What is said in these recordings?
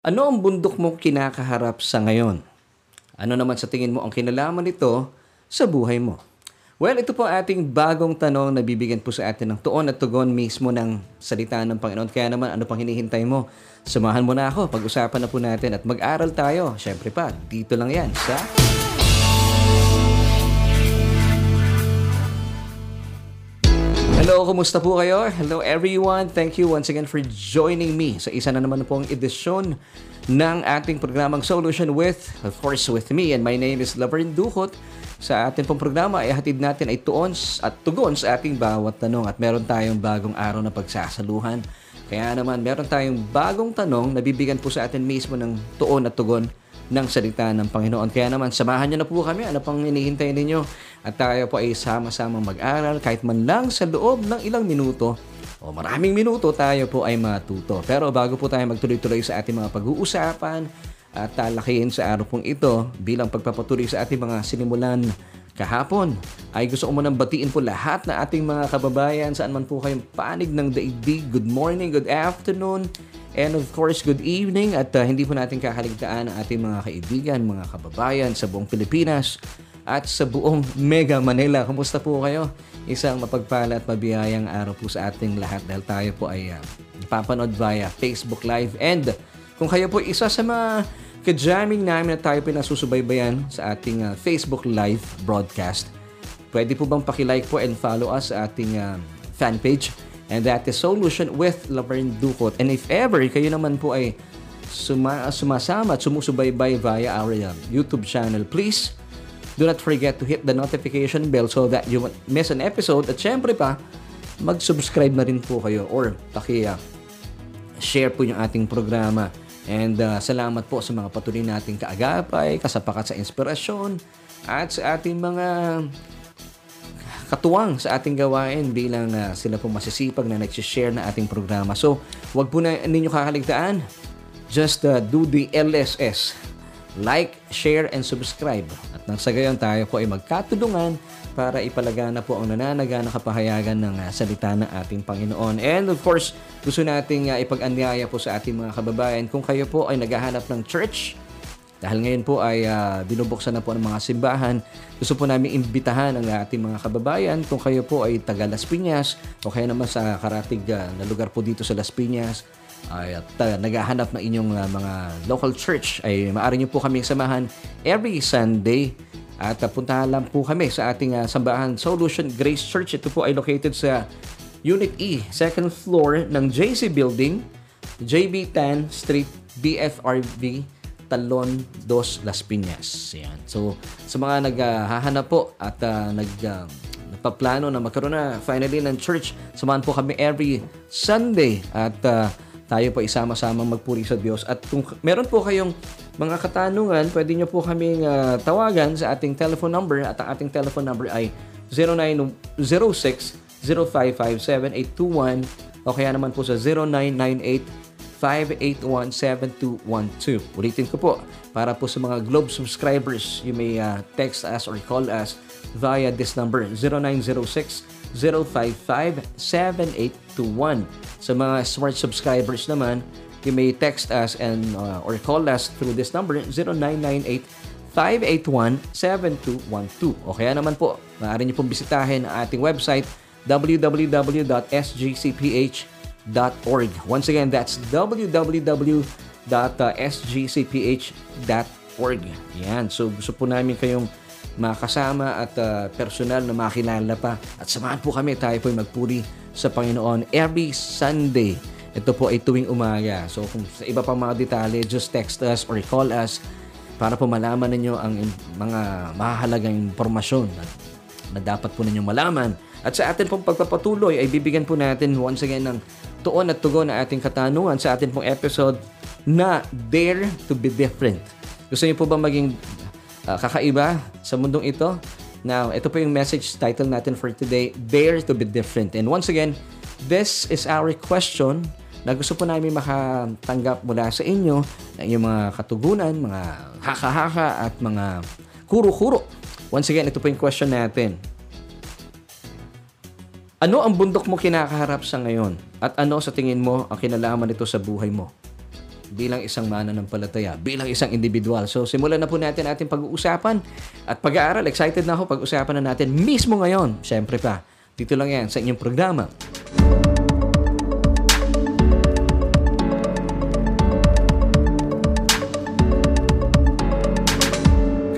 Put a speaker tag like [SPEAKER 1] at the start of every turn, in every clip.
[SPEAKER 1] Ano ang bundok mo kinakaharap sa ngayon? Ano naman sa tingin mo ang kinalaman nito sa buhay mo? Well, ito po ating bagong tanong na bibigyan po sa atin ng tuon at tugon mismo ng salita ng Panginoon. Kaya naman, ano pang hinihintay mo? Samahan mo na ako, pag-usapan na po natin at mag-aral tayo. Siyempre pa, dito lang yan sa... Hello, kumusta po kayo? Hello everyone. Thank you once again for joining me sa isa na naman pong edisyon ng ating programang Solution with, of course, with me. And my name is Laverne Duhot. Sa ating pong programa ay hatid natin ay tuons at tugon sa ating bawat tanong at meron tayong bagong araw na pagsasaluhan. Kaya naman meron tayong bagong tanong na bibigyan po sa atin mismo ng tuon at tugon ng salita ng Panginoon. Kaya naman, samahan niyo na po kami. Ano pang hinihintay ninyo? At tayo po ay sama-samang mag-aral kahit man lang sa loob ng ilang minuto o maraming minuto tayo po ay matuto. Pero bago po tayo magtuloy-tuloy sa ating mga pag-uusapan at talakihin sa araw pong ito bilang pagpapatuloy sa ating mga sinimulan kahapon ay gusto ko munang batiin po lahat na ating mga kababayan saan man po kayong panig ng daigdig. Good morning, good afternoon, And of course, good evening at uh, hindi po natin kakaligtaan ang ating mga kaibigan, mga kababayan sa buong Pilipinas at sa buong Mega Manila. Kumusta po kayo? Isang mapagpala at mabiyayang araw po sa ating lahat dahil tayo po ay uh, napapanood via Facebook Live. And kung kayo po isa sa mga kajamming namin na tayo pinasusubaybayan sa ating uh, Facebook Live broadcast, pwede po bang pakilike po and follow us sa ating uh, fan page And that is Solution with Laverne Ducot. And if ever kayo naman po ay suma sumasama at sumusubaybay via our uh, YouTube channel, please do not forget to hit the notification bell so that you won't miss an episode. At syempre pa, mag-subscribe na rin po kayo or paki uh, share po yung ating programa. And uh, salamat po sa mga patuloy nating kaagapay, kasapakat sa inspirasyon, at sa ating mga katuwang sa ating gawain bilang uh, sila po masisipag na nag-share na ating programa. So, wag po na ninyo kakaligtaan. Just uh, do the LSS. Like, share, and subscribe. At nang sa gayon tayo po ay magkatulungan para ipalagana po ang nananaga na kapahayagan ng uh, salita ng ating Panginoon. And of course, gusto nating uh, ipag-anyaya po sa ating mga kababayan. Kung kayo po ay naghahanap ng church, dahil ngayon po ay uh, binubuksan na po ng mga simbahan, gusto po namin imbitahan ang ating mga kababayan. Kung kayo po ay taga Las Piñas o kaya naman sa karatig uh, na lugar po dito sa Las Piñas ay at uh, naghahanap ng inyong uh, mga local church ay maaari niyo po kami samahan every Sunday at uh, puntahan lang po kami sa ating uh, sambahan Solution Grace Church. Ito po ay located sa Unit E, second floor ng JC Building, JB 10 Street, BFRB Talon dos Las Piñas. Yan. So, sa mga naghahanap po at uh, nag uh, nagpaplano na magkaroon na finally ng church, samahan po kami every Sunday at uh, tayo po isama-sama magpuri sa Diyos. At kung meron po kayong mga katanungan, pwede nyo po kaming uh, tawagan sa ating telephone number at ang ating telephone number ay 0906 0557 o kaya naman po sa 0998 0917-581-7212. Ulitin ko po, para po sa mga Globe subscribers, you may uh, text us or call us via this number 0906-055-7821. Sa mga smart subscribers naman, you may text us and uh, or call us through this number 0998 581-7212. O kaya naman po, maaari niyo pong bisitahin ang ating website www.sgcph.com sgcph.org. Once again, that's www.sgcph.org. Yan. So, gusto po namin kayong makasama at uh, personal na makilala pa. At samahan po kami, tayo po magpuri sa Panginoon every Sunday. Ito po ay tuwing umaga. So, kung sa iba pang mga detalye, just text us or call us para po malaman ninyo ang mga mahalagang impormasyon na, na dapat po ninyong malaman. At sa atin pong pagpapatuloy ay bibigyan po natin once again ng tuon at tugon na ating katanungan sa ating pong episode na Dare to be Different. Gusto niyo po ba maging uh, kakaiba sa mundong ito? Now, ito po yung message title natin for today, Dare to be Different. And once again, this is our question na gusto po namin makatanggap mula sa inyo ng inyong mga katugunan, mga haka-haka at mga kuro-kuro. Once again, ito po yung question natin. Ano ang bundok mo kinakaharap sa ngayon? At ano sa tingin mo ang kinalaman nito sa buhay mo? bilang isang mananampalataya, bilang isang individual. So simulan na po natin ating pag-uusapan at pag-aaral. Excited na ako pag-usapan na natin mismo ngayon. Siyempre pa, dito lang yan sa inyong programa.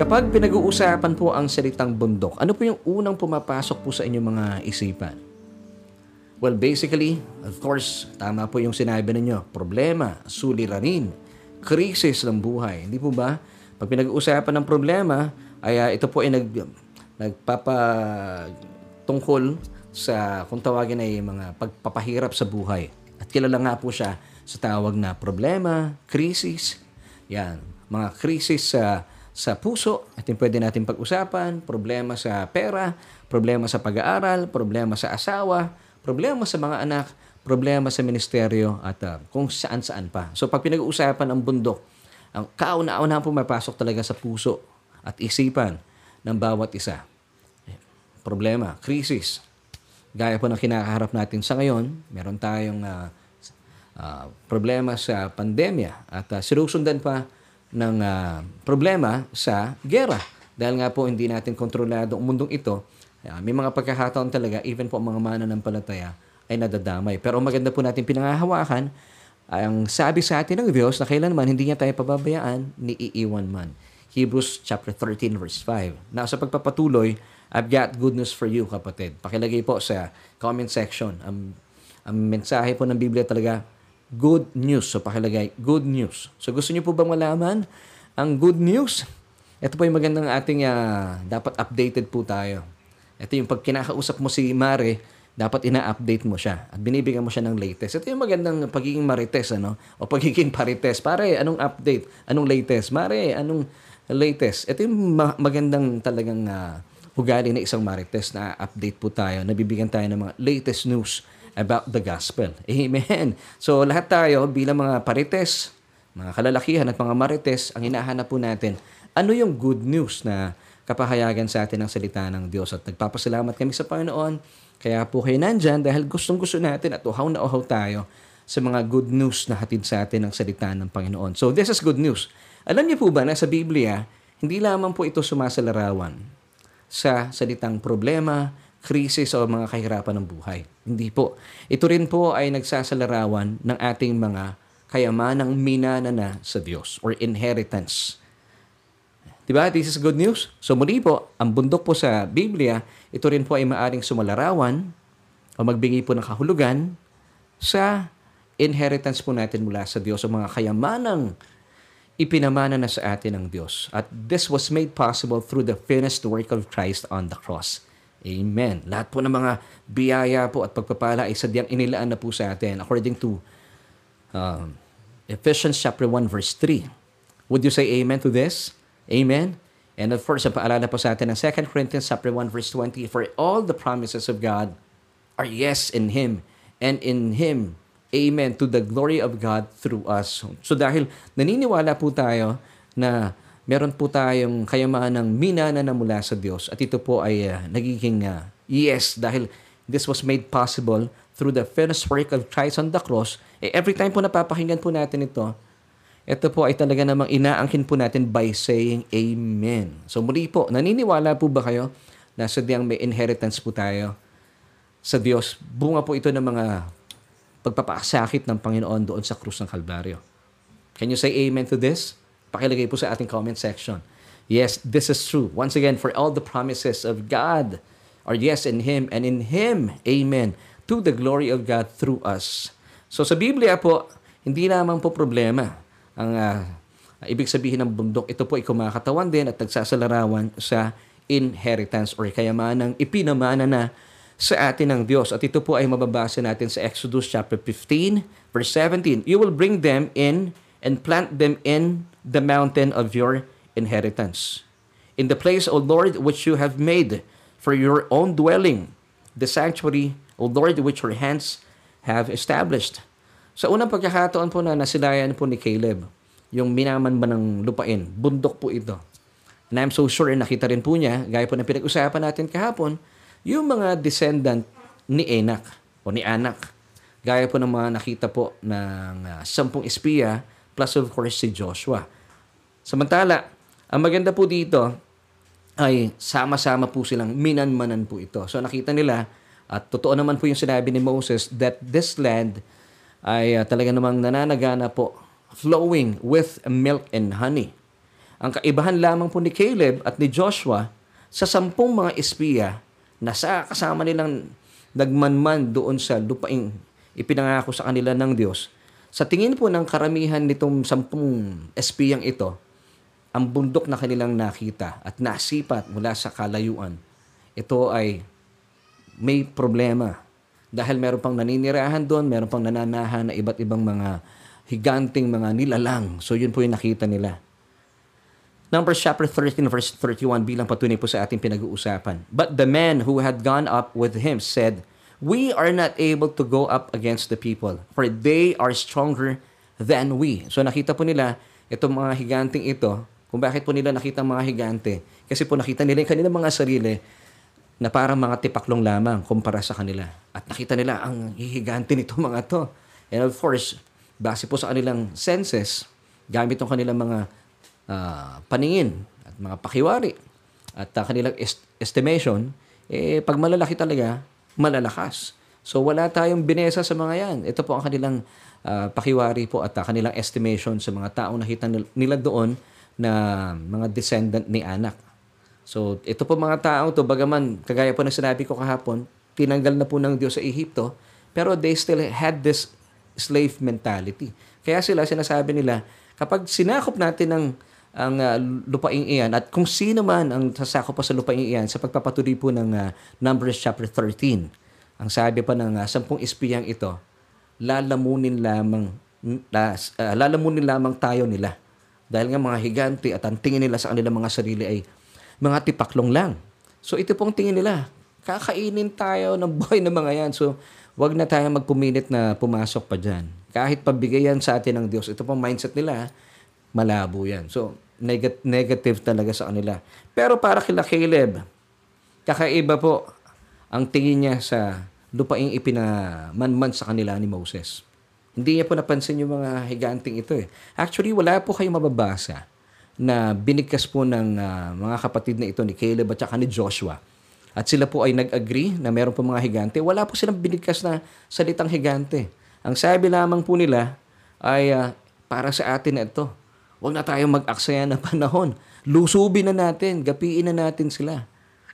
[SPEAKER 1] Kapag pinag-uusapan po ang salitang bundok, ano po yung unang pumapasok po sa inyong mga isipan? Well, basically, of course, tama po yung sinabi ninyo. Problema, suliranin, krisis ng buhay. Hindi po ba? Pag pinag-uusapan ng problema, ay uh, ito po ay nag, nagpapatungkol sa, kung tawagin ay mga pagpapahirap sa buhay. At kilala nga po siya sa tawag na problema, krisis. Yan, mga krisis sa sa puso, at yung pwede natin pag-usapan, problema sa pera, problema sa pag-aaral, problema sa asawa, problema sa mga anak, problema sa ministeryo, at uh, kung saan-saan pa. So pag pinag-uusapan ang bundok, ang kauna-una pumapasok talaga sa puso at isipan ng bawat isa. Problema, krisis. Gaya po ng kinakaharap natin sa ngayon, meron tayong uh, uh, problema sa pandemya at uh, sinusundan pa ng uh, problema sa gera. Dahil nga po hindi natin kontrolado ang mundong ito, uh, may mga pagkakataon talaga, even po ang mga mananampalataya ay nadadamay. Pero maganda po natin pinangahawakan, ang sabi sa atin ng Diyos na kailanman hindi niya tayo pababayaan ni iiwan man. Hebrews chapter 13 verse 5. Na sa pagpapatuloy, I've got good news for you, kapatid. Pakilagay po sa comment section. Ang, ang mensahe po ng Biblia talaga, good news. So pakilagay, good news. So gusto niyo po bang malaman ang good news? Ito po yung magandang ating uh, dapat updated po tayo. Ito yung pag kinakausap mo si Mare, dapat ina-update mo siya at binibigyan mo siya ng latest. Ito yung magandang pagiging marites ano o pagiging parites. Pare, anong update? Anong latest? Mare, anong latest? Ito yung ma- magandang talagang uh, ugali na isang marites na update po tayo. Nabibigyan tayo ng mga latest news about the gospel. Amen. So lahat tayo bilang mga parites, mga kalalakihan at mga marites, ang hinahanap po natin, ano yung good news na kapahayagan sa atin ng salita ng Diyos. At nagpapasalamat kami sa Panginoon. Kaya po kayo nandyan dahil gustong gusto natin at uhaw na uhaw tayo sa mga good news na hatid sa atin ng salita ng Panginoon. So this is good news. Alam niyo po ba na sa Biblia, hindi lamang po ito sumasalarawan sa salitang problema, krisis o mga kahirapan ng buhay. Hindi po. Ito rin po ay nagsasalarawan ng ating mga kayamanang minana sa Diyos or inheritance. Diba? This is good news. So muli po, ang bundok po sa Biblia, ito rin po ay maaring sumalarawan o magbigay po ng kahulugan sa inheritance po natin mula sa Diyos o mga kayamanang ipinamana na sa atin ng Diyos. At this was made possible through the finished work of Christ on the cross. Amen. Lahat po ng mga biyaya po at pagpapala ay sadyang inilaan na po sa atin according to uh, Ephesians chapter 1 verse 3. Would you say amen to this? Amen? And of course, paalala po sa atin ng 2 Corinthians chapter 1 verse 20, For all the promises of God are yes in Him, and in Him, amen, to the glory of God through us. So dahil naniniwala po tayo na meron po tayong kayamanang minana na mula sa Diyos at ito po ay uh, nagiging uh, yes dahil this was made possible through the finished work of Christ on the cross. Eh, every time po napapakinggan po natin ito, ito po ay talaga namang inaangkin po natin by saying Amen. So muli po, naniniwala po ba kayo na sadyang may inheritance po tayo sa Diyos? Bunga po ito ng mga pagpapasakit ng Panginoon doon sa krus ng Kalbaryo. Can you say Amen to this? Pakilagay po sa ating comment section. Yes, this is true. Once again, for all the promises of God are yes in Him and in Him, Amen, to the glory of God through us. So sa Biblia po, hindi lamang po problema ang uh, ibig sabihin ng bundok. Ito po ay kumakatawan din at nagsasalarawan sa inheritance or kayamanang ipinamana na sa atin ng Diyos. At ito po ay mababasa natin sa Exodus chapter 15, verse 17. You will bring them in and plant them in the mountain of your inheritance. In the place, O Lord, which you have made for your own dwelling, the sanctuary, O Lord, which your hands have established. Sa unang pagkakataon po na nasilayan po ni Caleb, yung minaman ba ng lupain, bundok po ito. And I'm so sure, nakita rin po niya, gaya po ng pinag-usapan natin kahapon, yung mga descendant ni Enak o ni Anak. Gaya po ng mga nakita po ng uh, sampung espiya plus of course si Joshua. Samantala, ang maganda po dito ay sama-sama po silang minanmanan po ito. So nakita nila at totoo naman po yung sinabi ni Moses that this land ay uh, talaga namang nananagana po flowing with milk and honey. Ang kaibahan lamang po ni Caleb at ni Joshua sa sampung mga espiya na sa kasama nilang nagmanman doon sa lupaing ipinangako sa kanila ng Diyos. Sa tingin po ng karamihan nitong sampung espiyang ito, ang bundok na kanilang nakita at nasipat mula sa kalayuan, ito ay may problema. Dahil meron pang naninirahan doon, meron pang nananahan na iba't ibang mga higanting mga nilalang. So yun po yung nakita nila. Numbers chapter 13 verse 31 bilang patunay po sa ating pinag-uusapan. But the men who had gone up with him said, We are not able to go up against the people, for they are stronger than we. So nakita po nila, itong mga higanting ito, kung bakit po nila nakita mga higante. Kasi po nakita nila yung kanilang mga sarili na parang mga tipaklong lamang kumpara sa kanila. At nakita nila ang hihigante nito mga to. And of course, base po sa kanilang senses, gamit ng kanilang mga uh, paningin at mga pakiwari at uh, kanilang est- estimation, eh, pag malalaki talaga, malalakas. So wala tayong binesa sa mga yan. Ito po ang kanilang uh, pakiwari po at uh, kanilang estimation sa mga taong nakita nila doon na mga descendant ni anak. So ito po mga taong to, bagaman kagaya po ng sinabi ko kahapon, tinanggal na po ng Diyos sa Ehipto, pero they still had this slave mentality. Kaya sila sinasabi nila, kapag sinakop natin ng ang uh, lupaing iyan at kung sino man ang sasako pa sa lupaing iyan sa pagpapatuloy po ng uh, Numbers chapter 13. Ang sabi pa ng uh, sampung espiyang ito, lalamunin lamang uh, lalamunin lamang tayo nila. Dahil nga mga higante at ang tingin nila sa kanilang mga sarili ay mga tipaklong lang. So ito pong tingin nila, kakainin tayo ng buhay ng mga yan. So wag na tayo magpumilit na pumasok pa dyan. Kahit pabigayan sa atin ng Diyos, ito pong mindset nila, malabo yan. So, neg- negative talaga sa kanila. Pero para kila Caleb, kakaiba po ang tingin niya sa lupaing ipinamanman sa kanila ni Moses. Hindi niya po napansin yung mga higanting ito eh. Actually, wala po kayong mababasa na binigkas po ng uh, mga kapatid na ito ni Caleb at saka ni Joshua. At sila po ay nag-agree na meron po mga higante. Wala po silang binigkas na salitang higante. Ang sabi lamang po nila ay uh, para sa atin na ito Huwag na tayong mag-aksaya ng panahon. Lusubin na natin, gapiin na natin sila.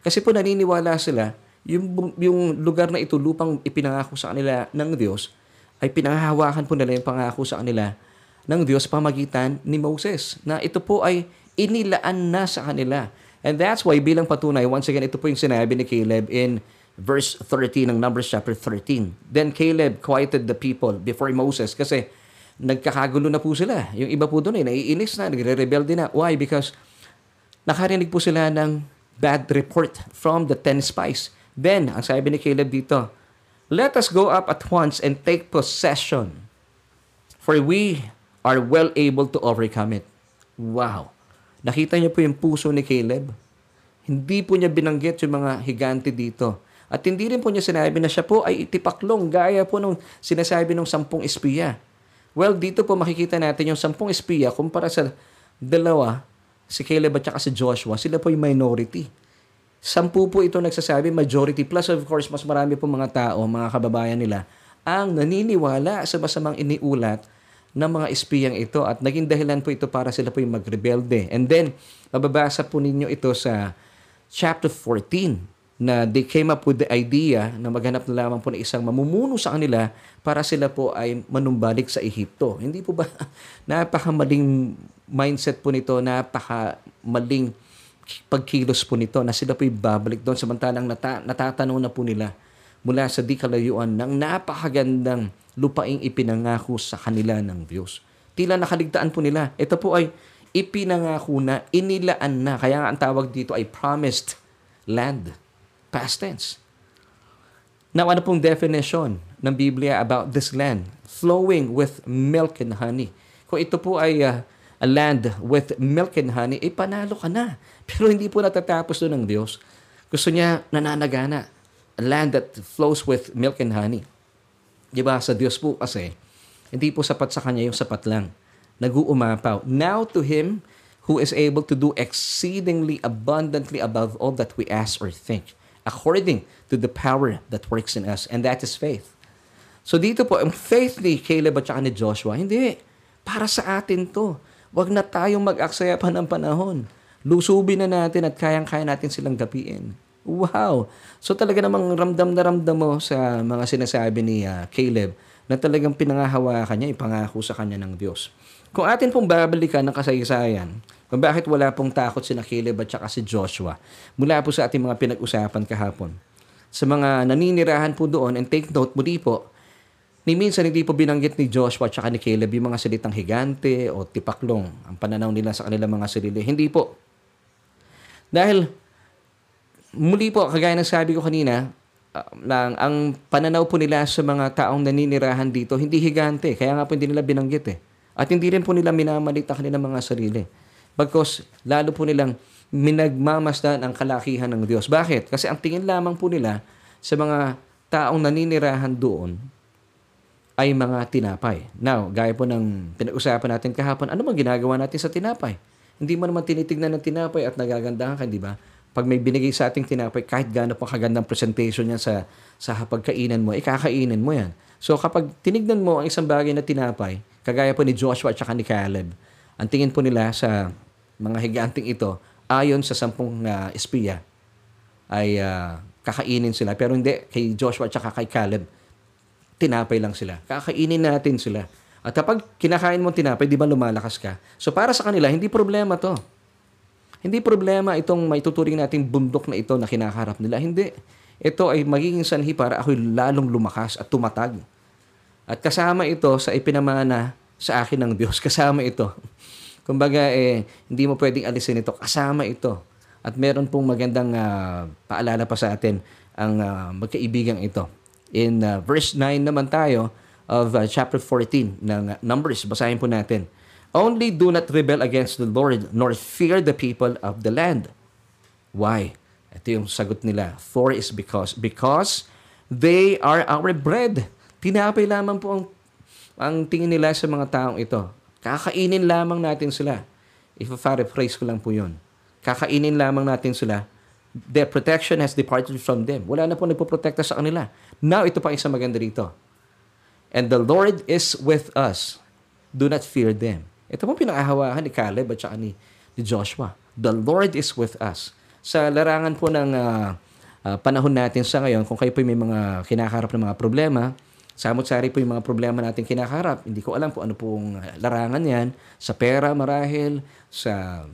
[SPEAKER 1] Kasi po naniniwala sila, yung, yung lugar na ito, lupang ipinangako sa kanila ng Diyos, ay pinanghahawakan po nila yung pangako sa kanila ng Diyos pamagitan ni Moses. Na ito po ay inilaan na sa kanila. And that's why bilang patunay, once again, ito po yung sinabi ni Caleb in verse 13 ng Numbers chapter 13. Then Caleb quieted the people before Moses kasi nagkakagulo na po sila. Yung iba po doon ay naiinis na, nagre-rebelde na. Why? Because nakarinig po sila ng bad report from the ten spies. Then, ang sabi ni Caleb dito, Let us go up at once and take possession, for we are well able to overcome it. Wow! Nakita niyo po yung puso ni Caleb? Hindi po niya binanggit yung mga higante dito. At hindi rin po niya sinabi na siya po ay itipaklong gaya po nung sinasabi ng sampung espiya. Well, dito po makikita natin yung sampung espiya kumpara sa dalawa, si Caleb at saka si Joshua, sila po yung minority. Sampu po ito nagsasabi, majority. Plus, of course, mas marami po mga tao, mga kababayan nila, ang naniniwala sa masamang iniulat ng mga espiyang ito at naging dahilan po ito para sila po yung magrebelde. And then, mababasa po ninyo ito sa chapter 14 na they came up with the idea na maghanap na lamang po ng isang mamumuno sa kanila para sila po ay manumbalik sa Ehipto. Hindi po ba napakamaling mindset po nito, napakamaling pagkilos po nito na sila po babalik doon samantalang nata- natatanong na po nila mula sa di kalayuan ng napakagandang lupaing ipinangako sa kanila ng Diyos. Tila nakaligtaan po nila. Ito po ay ipinangako na, inilaan na. Kaya ang tawag dito ay promised land. Past tense. Now, ano pong definition ng Biblia about this land? Flowing with milk and honey. Kung ito po ay uh, a land with milk and honey, eh panalo ka na. Pero hindi po natatapos doon ng Diyos. Gusto niya nananagana. A land that flows with milk and honey. Diba? Sa Diyos po kasi, hindi po sapat sa Kanya yung sapat lang nag-uumapaw. Now to Him who is able to do exceedingly abundantly above all that we ask or think, according to the power that works in us, and that is faith. So dito po, ang faith ni Caleb at saka ni Joshua, hindi. Para sa atin to. Huwag na tayong mag-aksaya pa ng panahon. Lusubin na natin at kayang-kaya natin silang gapiin. Wow! So talaga namang ramdam na ramdam mo sa mga sinasabi ni uh, Caleb na talagang pinangahawakan niya, ipangako sa kanya ng Diyos. Kung atin pong babalikan ng kasaysayan, kung bakit wala pong takot si Caleb at saka si Joshua, mula po sa ating mga pinag-usapan kahapon. Sa mga naninirahan po doon, and take note, muli po, ni minsan hindi po binanggit ni Joshua at saka ni Caleb yung mga salitang higante o tipaklong, ang pananaw nila sa kanilang mga sarili. Hindi po. Dahil, muli po, kagaya ng sabi ko kanina, uh, lang, ang pananaw po nila sa mga taong naninirahan dito, hindi higante. Kaya nga po hindi nila binanggit eh. At hindi rin po nila minamalit ang kanilang mga sarili. Bagkos, lalo po nilang minagmamasdan ang kalakihan ng Diyos. Bakit? Kasi ang tingin lamang po nila sa mga taong naninirahan doon ay mga tinapay. Now, gaya po ng pinag-usapan natin kahapon, ano bang ginagawa natin sa tinapay? Hindi mo naman tinitignan ng tinapay at nagagandahan ka, di ba? Pag may binigay sa ating tinapay, kahit gaano pa kagandang presentation yan sa, sa pagkainan mo, ikakainin mo yan. So kapag tinignan mo ang isang bagay na tinapay, kagaya po ni Joshua at ni Caleb, ang tingin po nila sa mga higanting ito, ayon sa sampung uh, espiya, ay uh, kakainin sila. Pero hindi, kay Joshua at kay Caleb, tinapay lang sila. Kakainin natin sila. At kapag kinakain mo tinapay, di ba lumalakas ka? So para sa kanila, hindi problema to. Hindi problema itong may tuturing nating bundok na ito na kinakaharap nila. Hindi. Ito ay magiging sanhi para ako'y lalong lumakas at tumatag. At kasama ito sa ipinamana sa akin ng Diyos. Kasama ito. Kumbaga, eh, hindi mo pwedeng alisin ito. Kasama ito. At meron pong magandang uh, paalala pa sa atin ang uh, magkaibigang ito. In uh, verse 9 naman tayo of uh, chapter 14 ng uh, Numbers. Basahin po natin. Only do not rebel against the Lord, nor fear the people of the land. Why? Ito yung sagot nila. For is because. Because they are our bread. Tinapay lamang po ang, ang tingin nila sa mga taong ito. Kakainin lamang natin sila. If paraphrase ko lang po yun. Kakainin lamang natin sila. Their protection has departed from them. Wala na po nagpoprotekta sa kanila. Now, ito pa isang maganda dito. And the Lord is with us. Do not fear them. Ito po pinakahawahan ni Caleb at saka ni, ni Joshua. The Lord is with us. Sa larangan po ng uh, uh, panahon natin sa ngayon, kung kayo po may mga kinakarap ng mga problema, Samot-sari po yung mga problema natin kinakaharap. Hindi ko alam po ano pong larangan yan. Sa pera marahil, sa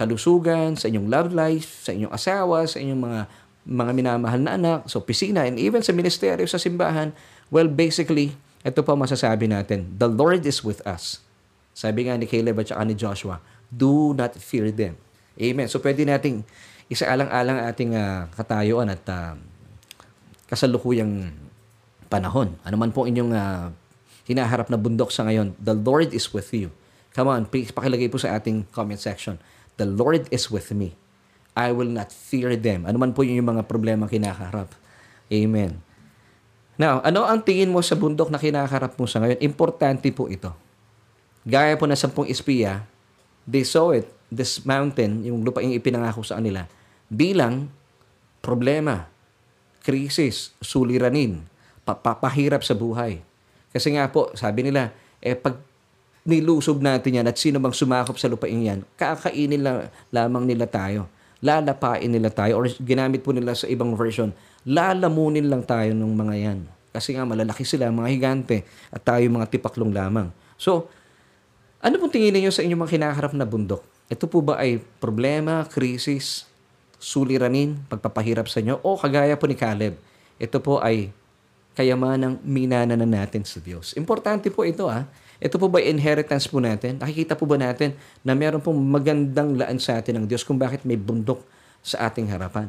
[SPEAKER 1] kalusugan, sa inyong love life, sa inyong asawa, sa inyong mga mga minamahal na anak, sa opisina, and even sa ministeryo, sa simbahan. Well, basically, ito po masasabi natin. The Lord is with us. Sabi nga ni Caleb at ni Joshua, do not fear them. Amen. So, pwede nating isaalang-alang ating uh, katayuan at uh, kasalukuyang panahon. Ano man po inyong uh, hinaharap na bundok sa ngayon, the Lord is with you. Come on, please pakilagay po sa ating comment section. The Lord is with me. I will not fear them. Ano man po yung mga problema kinakaharap. Amen. Now, ano ang tingin mo sa bundok na kinakaharap mo sa ngayon? Importante po ito. Gaya po na sampung espiya, they saw it, this mountain, yung lupa yung ipinangako sa kanila, bilang problema, krisis, suliranin, papahirap sa buhay. Kasi nga po, sabi nila, eh pag nilusob natin yan at sino bang sumakop sa lupain yan, kakainin lang, lamang nila tayo. Lalapain nila tayo or ginamit po nila sa ibang version, lalamunin lang tayo ng mga yan. Kasi nga malalaki sila, mga higante, at tayo mga tipaklong lamang. So, ano pong tingin niyo sa inyong mga kinaharap na bundok? Ito po ba ay problema, krisis, suliranin, pagpapahirap sa inyo? O kagaya po ni Caleb, ito po ay kayamanang minana na natin sa Diyos. Importante po ito ah. Ito po ba inheritance po natin? Nakikita po ba natin na meron pong magandang laan sa atin ng Diyos kung bakit may bundok sa ating harapan?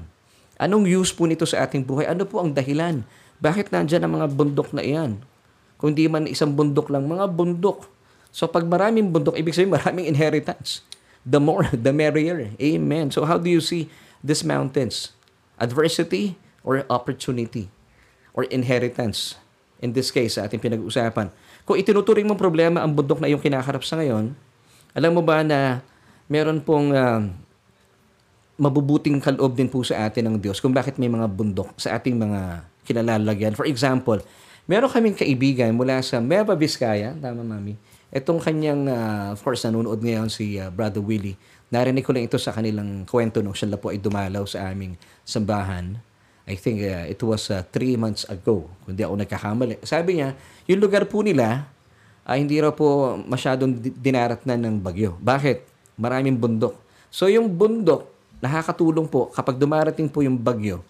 [SPEAKER 1] Anong use po nito sa ating buhay? Ano po ang dahilan? Bakit nandyan ang mga bundok na iyan? Kung di man isang bundok lang, mga bundok. So pag maraming bundok, ibig sabihin maraming inheritance. The more, the merrier. Amen. So how do you see these mountains? Adversity or opportunity? Or inheritance. In this case, sa ating pinag-usapan. kung itinuturing mong problema ang bundok na iyong kinakarap sa ngayon, alam mo ba na meron pong uh, mabubuting kaloob din po sa atin ng Diyos kung bakit may mga bundok sa ating mga kinalalagyan. For example, meron kaming kaibigan mula sa Nueva Vizcaya, tama mami, itong kanyang, uh, of course, nanonood ngayon si uh, Brother Willie. Narinig ko lang ito sa kanilang kwento nung siya po ay dumalaw sa aming sambahan. I think uh, it was uh, three months ago, kung di ako nagkakamali. Sabi niya, yung lugar po nila, uh, hindi raw po masyadong dinaratnan ng bagyo. Bakit? Maraming bundok. So yung bundok, nakakatulong po kapag dumarating po yung bagyo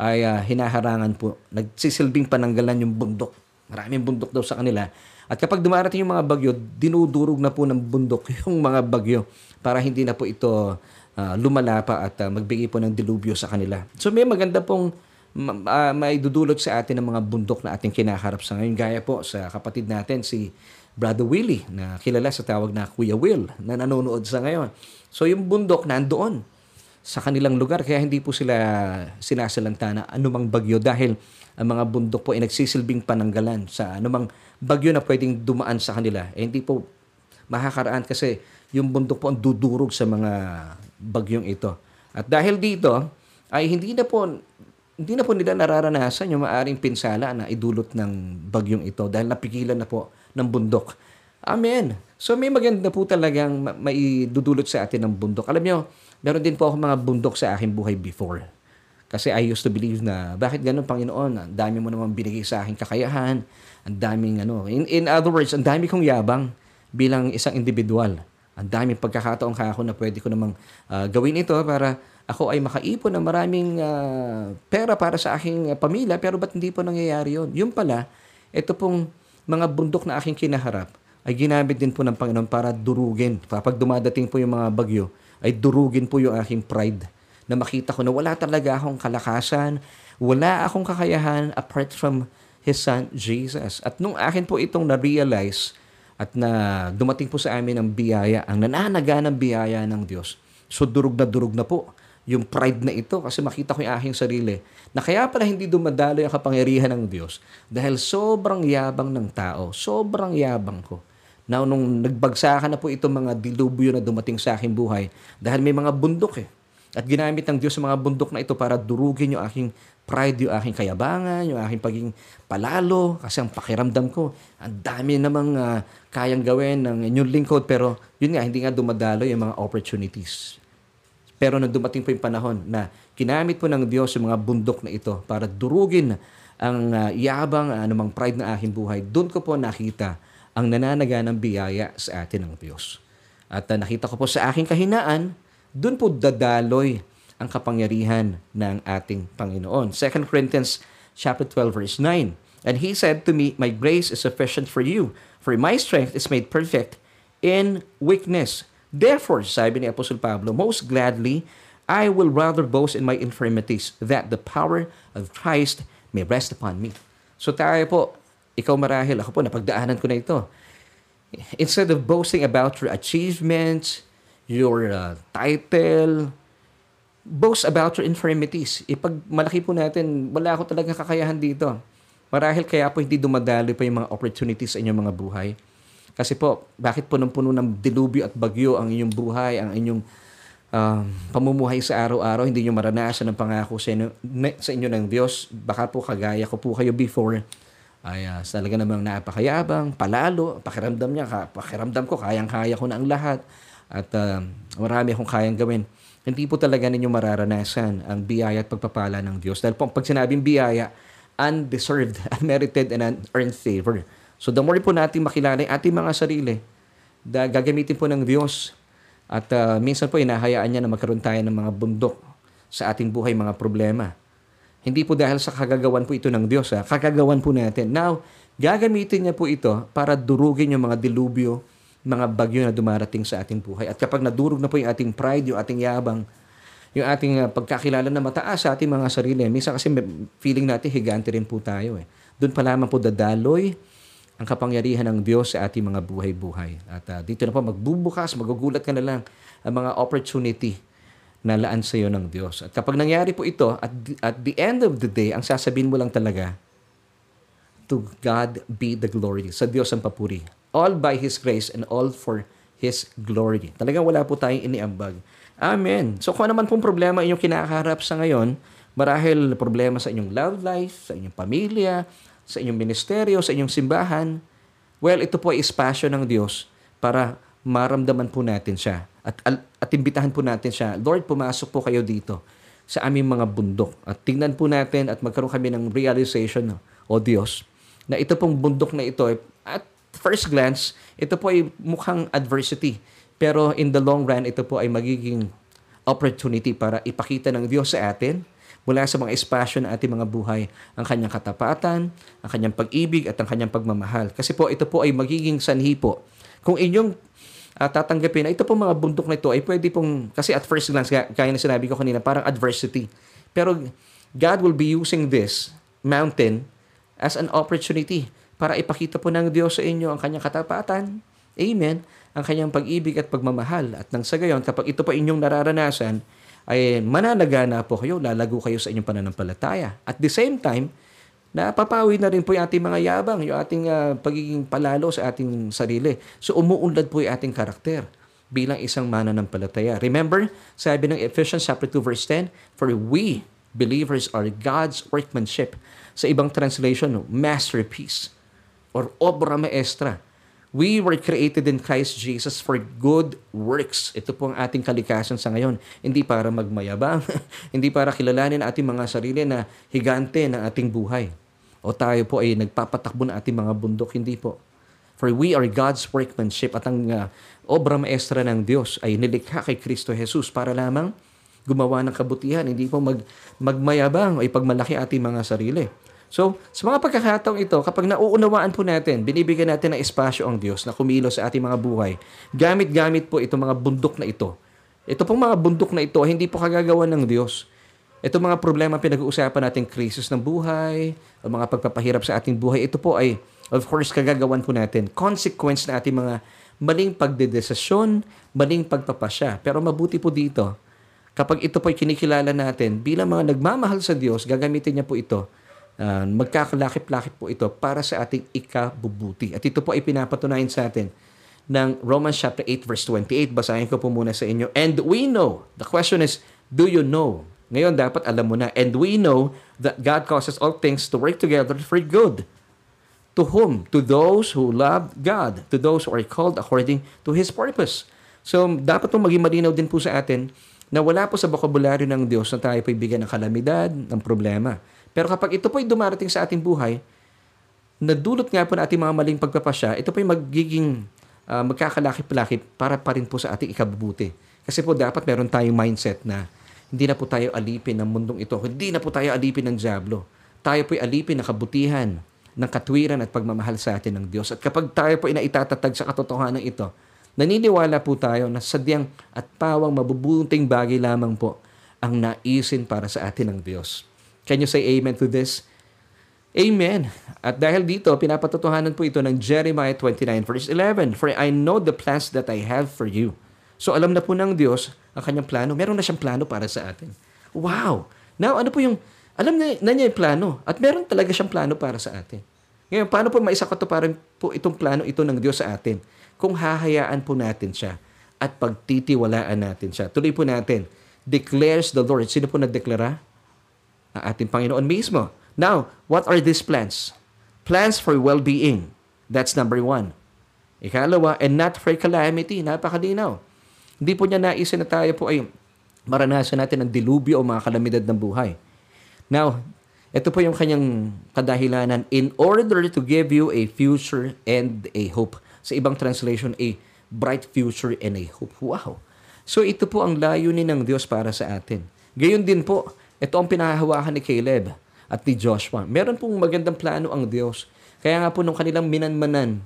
[SPEAKER 1] ay uh, hinaharangan po, nagsisilbing pananggalan yung bundok. Maraming bundok daw sa kanila. At kapag dumarating yung mga bagyo, dinudurog na po ng bundok yung mga bagyo para hindi na po ito uh, lumala pa at uh, magbigay po ng dilubyo sa kanila. So may maganda pong uh, may dudulot sa atin ng mga bundok na ating kinaharap sa ngayon. Gaya po sa kapatid natin si Brother Willie na kilala sa tawag na Kuya Will na nanonood sa ngayon. So yung bundok nandoon sa kanilang lugar kaya hindi po sila sinasalanta na anumang bagyo dahil ang mga bundok po ay nagsisilbing pananggalan sa anumang bagyo na pwedeng dumaan sa kanila. Eh, hindi po makakaraan kasi yung bundok po ang dudurog sa mga bagyong ito. At dahil dito ay hindi na po hindi na po nila nararanasan yung maaring pinsala na idulot ng bagyong ito dahil napigilan na po ng bundok. Amen. So may maganda po talagang maidudulot sa atin ng bundok. Alam nyo, meron din po ako mga bundok sa aking buhay before. Kasi I used to believe na, bakit ganun, Panginoon? Ang dami mo naman binigay sa aking kakayahan. Ang daming ano. In, in other words, ang dami kong yabang bilang isang individual. Ang daming pagkakataon ka ako na pwede ko namang uh, gawin ito para ako ay makaipon ng maraming uh, pera para sa aking pamilya. Pero ba't hindi po nangyayari yun? Yung pala, ito pong mga bundok na aking kinaharap ay ginamit din po ng Panginoon para durugin. Kapag dumadating po yung mga bagyo, ay durugin po yung aking pride na makita ko na wala talaga akong kalakasan, wala akong kakayahan apart from His Son, Jesus. At nung akin po itong na-realize at na dumating po sa amin ang biyaya, ang nananaga ng biyaya ng Diyos, so durug na durug na po yung pride na ito kasi makita ko yung aking sarili na kaya pala hindi dumadalo yung kapangyarihan ng Diyos dahil sobrang yabang ng tao, sobrang yabang ko. Now, nung nagbagsakan na po itong mga dilubyo na dumating sa aking buhay, dahil may mga bundok eh. At ginamit ng Diyos sa mga bundok na ito para durugin yung aking pride, yung aking kayabangan, yung aking pagiging palalo. Kasi ang pakiramdam ko, ang dami namang uh, kayang gawin ng inyong lingkod. Pero yun nga, hindi nga dumadalo yung mga opportunities. Pero nung dumating po yung panahon na kinamit po ng Diyos yung mga bundok na ito para durugin ang uh, yabang, uh, anumang pride ng aking buhay, doon ko po nakita ang nananaga ng biyaya sa atin ng Diyos. At uh, nakita ko po sa aking kahinaan, doon po dadaloy ang kapangyarihan ng ating Panginoon. 2 Corinthians chapter 12 verse 9. And he said to me, My grace is sufficient for you, for my strength is made perfect in weakness. Therefore, sabi ni Apostle Pablo, most gladly I will rather boast in my infirmities, that the power of Christ may rest upon me. So tayo po, ikaw marahil, ako po, napagdaanan ko na ito. Instead of boasting about your achievements, your uh, title, boast about your infirmities. Ipag malaki po natin, wala ako talaga kakayahan dito. Marahil kaya po hindi dumadali pa yung mga opportunities sa inyong mga buhay. Kasi po, bakit punong-puno ng dilubyo at bagyo ang inyong buhay, ang inyong um, pamumuhay sa araw-araw, hindi nyo maranasan ang pangako sa inyo, sa inyo ng Diyos. Baka po kagaya ko po kayo before, ay uh, talaga namang napakayabang, palalo, pakiramdam niya, pakiramdam ko, kayang-kaya ko na ang lahat at uh, marami akong kayang gawin. Hindi po talaga ninyo mararanasan ang biyaya at pagpapala ng Diyos. Dahil po, pag sinabing biyaya, undeserved, unmerited, and unearned favor. So the more po natin makilala yung ating mga sarili, da, gagamitin po ng Diyos. At uh, minsan po, inahayaan niya na magkaroon tayo ng mga bundok sa ating buhay, mga problema hindi po dahil sa kagagawan po ito ng Diyos. Ha? Kagagawan po natin. Now, gagamitin niya po ito para durugin yung mga dilubyo, mga bagyo na dumarating sa ating buhay. At kapag nadurog na po yung ating pride, yung ating yabang, yung ating uh, pagkakilala na mataas sa ating mga sarili. Minsan kasi feeling natin higante rin po tayo. Eh. Doon pa lamang po dadaloy ang kapangyarihan ng Diyos sa ating mga buhay-buhay. At uh, dito na po magbubukas, magugulat ka na lang ang mga opportunity na laan sa iyo ng Diyos. At kapag nangyari po ito, at, at the end of the day, ang sasabihin mo lang talaga, To God be the glory. Sa Diyos ang papuri. All by His grace and all for His glory. Talagang wala po tayong iniambag. Amen. So kung ano man pong problema inyong kinakaharap sa ngayon, marahil problema sa inyong love life, sa inyong pamilya, sa inyong ministeryo, sa inyong simbahan, well, ito po ay espasyo ng Diyos para maramdaman po natin siya. At, at imbitahan po natin siya, Lord, pumasok po kayo dito sa aming mga bundok. At tingnan po natin at magkaroon kami ng realization, o Diyos, na ito pong bundok na ito, at first glance, ito po ay mukhang adversity. Pero in the long run, ito po ay magiging opportunity para ipakita ng Diyos sa atin mula sa mga espasyo ng ating mga buhay ang kanyang katapatan, ang kanyang pag-ibig at ang kanyang pagmamahal. Kasi po ito po ay magiging sanhi po. Kung inyong uh, tatanggapin na ito pong mga bundok na ito ay pwede pong, kasi at first glance, kaya na sinabi ko kanina, parang adversity. Pero God will be using this mountain as an opportunity para ipakita po ng Diyos sa inyo ang kanyang katapatan. Amen. Ang kanyang pag-ibig at pagmamahal. At nang sa gayon, kapag ito pa inyong nararanasan, ay mananaga na po kayo, lalago kayo sa inyong pananampalataya. At the same time, napapawi na rin po yung ating mga yabang, yung ating uh, pagiging palalo sa ating sarili. So umuunlad po yung ating karakter bilang isang mananampalataya. Remember, sabi ng Ephesians chapter 2 verse 10, For we believers are God's workmanship. Sa ibang translation, masterpiece or obra maestra. We were created in Christ Jesus for good works. Ito po ang ating kalikasan sa ngayon. Hindi para magmayabang, hindi para kilalanin ating mga sarili na higante ng ating buhay. O tayo po ay nagpapatakbo ng ating mga bundok. Hindi po. For we are God's workmanship at ang uh, obra maestra ng Diyos ay nilikha kay Kristo Jesus para lamang gumawa ng kabutihan, hindi po mag, magmayabang o ipagmalaki ating mga sarili. So, sa mga pagkakataong ito, kapag nauunawaan po natin, binibigyan natin ng espasyo ang Diyos na kumilos sa ating mga buhay, gamit-gamit po itong mga bundok na ito. Ito pong mga bundok na ito, hindi po kagagawa ng Diyos. Ito mga problema pinag-uusapan natin, krisis ng buhay, o mga pagpapahirap sa ating buhay, ito po ay, of course, kagagawan po natin. Consequence na ating mga maling pagdedesisyon, maling pagpapasya. Pero mabuti po dito, kapag ito po ay kinikilala natin, bilang mga nagmamahal sa Diyos, gagamitin niya po ito Uh, magkakalakip-lakip po ito para sa ating ikabubuti. At ito po ay pinapatunayan sa atin ng Romans chapter 8 verse 28. Basahin ko po muna sa inyo. And we know, the question is, do you know? Ngayon dapat alam mo na. And we know that God causes all things to work together for good. To whom? To those who love God. To those who are called according to His purpose. So, dapat po maging malinaw din po sa atin na wala po sa bokabularyo ng Diyos na tayo po bigyan ng kalamidad, ng problema. Pero kapag ito po ay dumarating sa ating buhay, nadulot nga po na ating mga maling pagpapasya, ito po ay magiging uh, magkakalakip-lakip para pa rin po sa ating ikabubuti. Kasi po dapat meron tayong mindset na hindi na po tayo alipin ng mundong ito. Hindi na po tayo alipin ng Diablo. Tayo po ay alipin ng kabutihan, ng katwiran at pagmamahal sa atin ng Diyos. At kapag tayo po ay naitatatag sa katotohanan ito, naniniwala po tayo na sadyang at pawang mabubunting bagay lamang po ang naisin para sa atin ng Diyos. Can you say amen to this? Amen. At dahil dito, pinapatotohanan po ito ng Jeremiah 29 verse 11. For I know the plans that I have for you. So alam na po ng Diyos ang kanyang plano. Meron na siyang plano para sa atin. Wow! Now, ano po yung, alam na, na niya yung plano. At meron talaga siyang plano para sa atin. Ngayon, paano po maisakatuparan po itong plano ito ng Diyos sa atin? Kung hahayaan po natin siya at pagtitiwalaan natin siya. Tuloy po natin, declares the Lord. Sino po nagdeklara? Ng ating Panginoon mismo. Now, what are these plans? Plans for well-being. That's number one. Ikalawa, and not for calamity. Napakalinaw. Hindi po niya naisin na tayo po ay maranasan natin ang dilubyo o mga kalamidad ng buhay. Now, ito po yung kanyang kadahilanan in order to give you a future and a hope. Sa ibang translation, a bright future and a hope. Wow! So ito po ang layunin ng Diyos para sa atin. Gayon din po, ito ang pinahahawakan ni Caleb at ni Joshua. Meron pong magandang plano ang Diyos. Kaya nga po nung kanilang minanmanan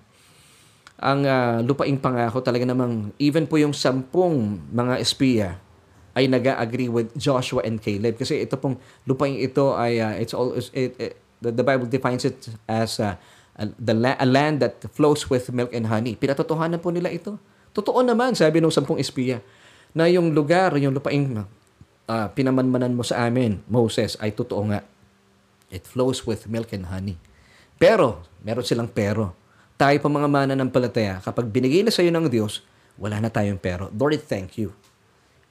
[SPEAKER 1] ang uh, lupaing pangako, talaga namang even po yung sampung mga espiya ay nag-agree with Joshua and Caleb. Kasi ito pong lupaing ito ay, uh, it's all, it, it, the, Bible defines it as uh, the la- a land that flows with milk and honey. Pinatotohanan po nila ito. Totoo naman, sabi ng sampung espiya, na yung lugar, yung lupaing uh, pinamanmanan mo sa amin, Moses, ay totoo nga. It flows with milk and honey. Pero, meron silang pero. Tayo pa mga mananampalataya, kapag binigay na sa iyo ng Diyos, wala na tayong pero. Lord, thank you.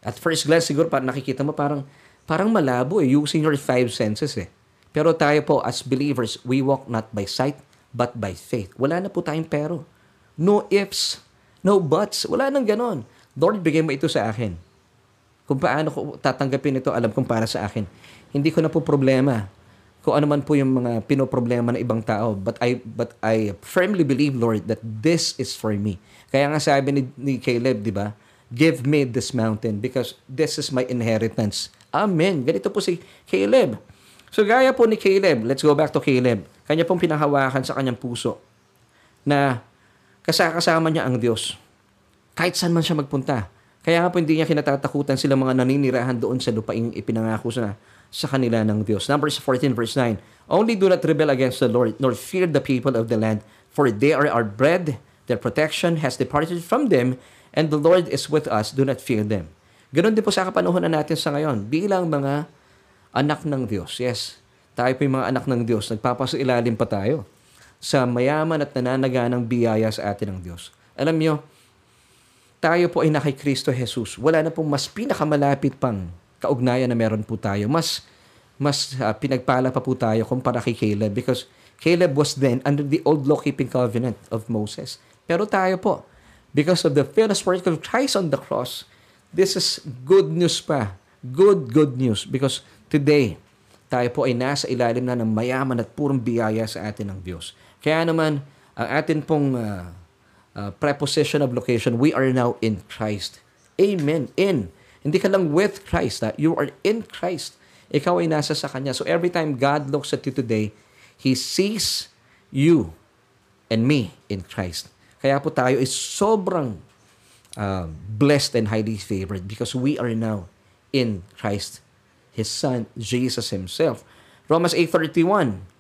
[SPEAKER 1] At first glance, siguro parang nakikita mo parang, parang malabo eh, using your five senses eh. Pero tayo po, as believers, we walk not by sight, but by faith. Wala na po tayong pero. No ifs, no buts. Wala nang ganon. Lord, bigay mo ito sa akin. Kung paano ko tatanggapin ito, alam kong para sa akin. Hindi ko na po problema kung ano man po yung mga pinoproblema ng ibang tao. But I, but I firmly believe, Lord, that this is for me. Kaya nga sabi ni, ni Caleb, di ba? Give me this mountain because this is my inheritance. Amen. Ganito po si Caleb. So gaya po ni Caleb, let's go back to Caleb. Kanya pong pinahawakan sa kanyang puso na kasakasama niya ang Diyos. Kahit saan man siya magpunta. Kaya nga po hindi niya kinatatakutan sila mga naninirahan doon sa lupaing ipinangako sa sa kanila ng Diyos. Numbers 14 verse 9. Only do not rebel against the Lord, nor fear the people of the land, for they are our bread, their protection has departed from them, and the Lord is with us, do not fear them. Ganon din po sa kapanahonan natin sa ngayon, bilang mga anak ng Diyos. Yes, tayo po yung mga anak ng Diyos, nagpapasailalim pa tayo sa mayaman at nananaganang biyaya sa atin ng Diyos. Alam nyo, tayo po ay na kay Kristo Jesus. Wala na pong mas pinakamalapit pang kaugnayan na meron po tayo. Mas mas uh, pinagpala pa po tayo kumpara kay Caleb because Caleb was then under the old law-keeping covenant of Moses. Pero tayo po, because of the finished work of Christ on the cross, this is good news pa. Good, good news. Because today, tayo po ay nasa ilalim na ng mayaman at purong biyaya sa atin ng Diyos. Kaya naman, ang atin pong uh, uh, preposition of location, we are now in Christ. Amen. In. Hindi ka lang with Christ. Ha? You are in Christ. Ikaw ay nasa sa Kanya. So every time God looks at you today, He sees you and me in Christ. Kaya po tayo is sobrang uh, blessed and highly favored because we are now in Christ, His Son, Jesus Himself. Romans 8.31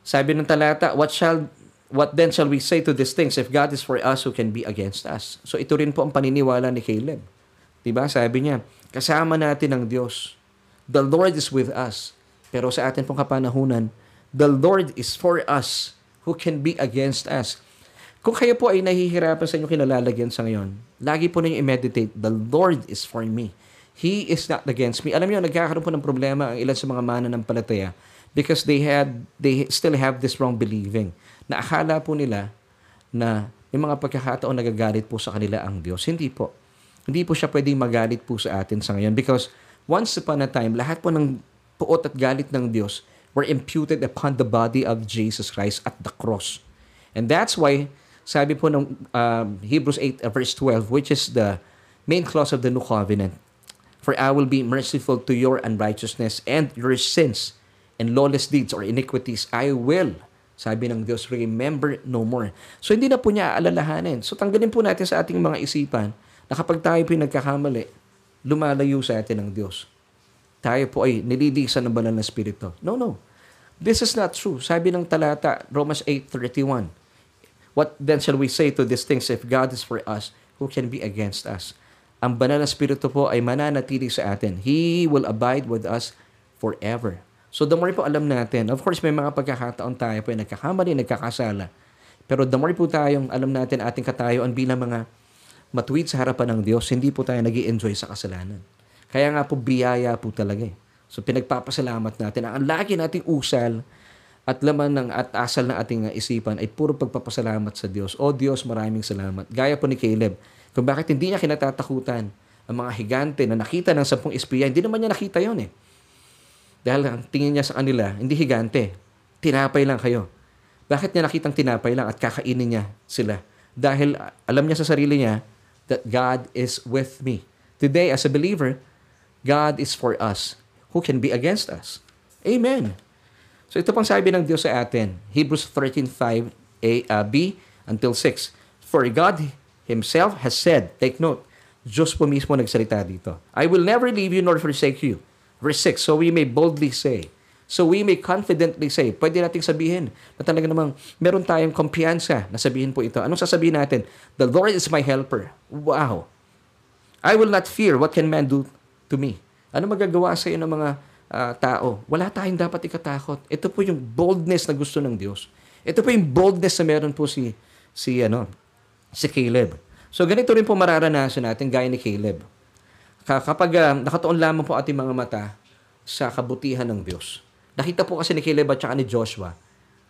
[SPEAKER 1] Sabi ng talata, What shall What then shall we say to these things? If God is for us, who can be against us? So ito rin po ang paniniwala ni Caleb. Diba? Sabi niya, kasama natin ang Diyos. The Lord is with us. Pero sa atin pong kapanahunan, the Lord is for us. Who can be against us? Kung kayo po ay nahihirapan sa inyong kinalalagyan sa ngayon, lagi po ninyo i-meditate, the Lord is for me. He is not against me. Alam niyo, nagkakaroon po ng problema ang ilan sa mga mana ng palataya because they had they still have this wrong believing na akala po nila na may mga pagkakataon nagagalit po sa kanila ang Diyos. Hindi po. Hindi po siya pwedeng magalit po sa atin sa ngayon because once upon a time, lahat po ng puot at galit ng Diyos were imputed upon the body of Jesus Christ at the cross. And that's why, sabi po ng um, Hebrews 8 uh, verse 12, which is the main clause of the New Covenant, For I will be merciful to your unrighteousness and your sins and lawless deeds or iniquities I will sabi ng Diyos, remember no more. So, hindi na po niya aalalahanin. So, tanggalin po natin sa ating mga isipan na kapag tayo po nagkakamali, lumalayo sa atin ng Diyos. Tayo po ay nililisan ng banal na spirito. No, no. This is not true. Sabi ng talata, Romans 8.31, What then shall we say to these things if God is for us, who can be against us? Ang banal na spirito po ay mananatili sa atin. He will abide with us forever. So the more po alam natin, of course may mga pagkakataon tayo po ay nagkakamali, nagkakasala. Pero the more po tayong alam natin ating katayoan bilang mga matuwid sa harapan ng Diyos, hindi po tayo nag enjoy sa kasalanan. Kaya nga po, biyaya po talaga eh. So pinagpapasalamat natin. Ang lagi nating usal at laman ng at asal ng ating isipan ay puro pagpapasalamat sa Diyos. O Diyos, maraming salamat. Gaya po ni Caleb, kung bakit hindi niya kinatatakutan ang mga higante na nakita ng sampung espiya, hindi naman niya nakita yon eh. Dahil ang tingin niya sa kanila, hindi higante, tinapay lang kayo. Bakit niya nakitang tinapay lang at kakainin niya sila? Dahil alam niya sa sarili niya, that God is with me. Today, as a believer, God is for us. Who can be against us? Amen. So ito pang sabi ng Diyos sa atin, Hebrews 13:5 A, uh, B until 6. For God Himself has said, take note, Diyos po mismo nagsalita dito, I will never leave you nor forsake you. Verse 6, so we may boldly say, So we may confidently say, pwede nating sabihin na talaga namang meron tayong kumpiyansa na sabihin po ito. Anong sasabihin natin? The Lord is my helper. Wow. I will not fear what can man do to me. Ano magagawa sa iyo ng mga ah, tao, wala tayong dapat ikatakot. Ito po yung boldness na gusto ng Diyos. Ito po yung boldness na meron po si si ano, si Caleb. So ganito rin po mararanasan natin gaya ni Caleb. Ka- Kapag ah, nakatuon lamang po ating mga mata sa kabutihan ng Diyos. Nakita po kasi ni Caleb at saka ni Joshua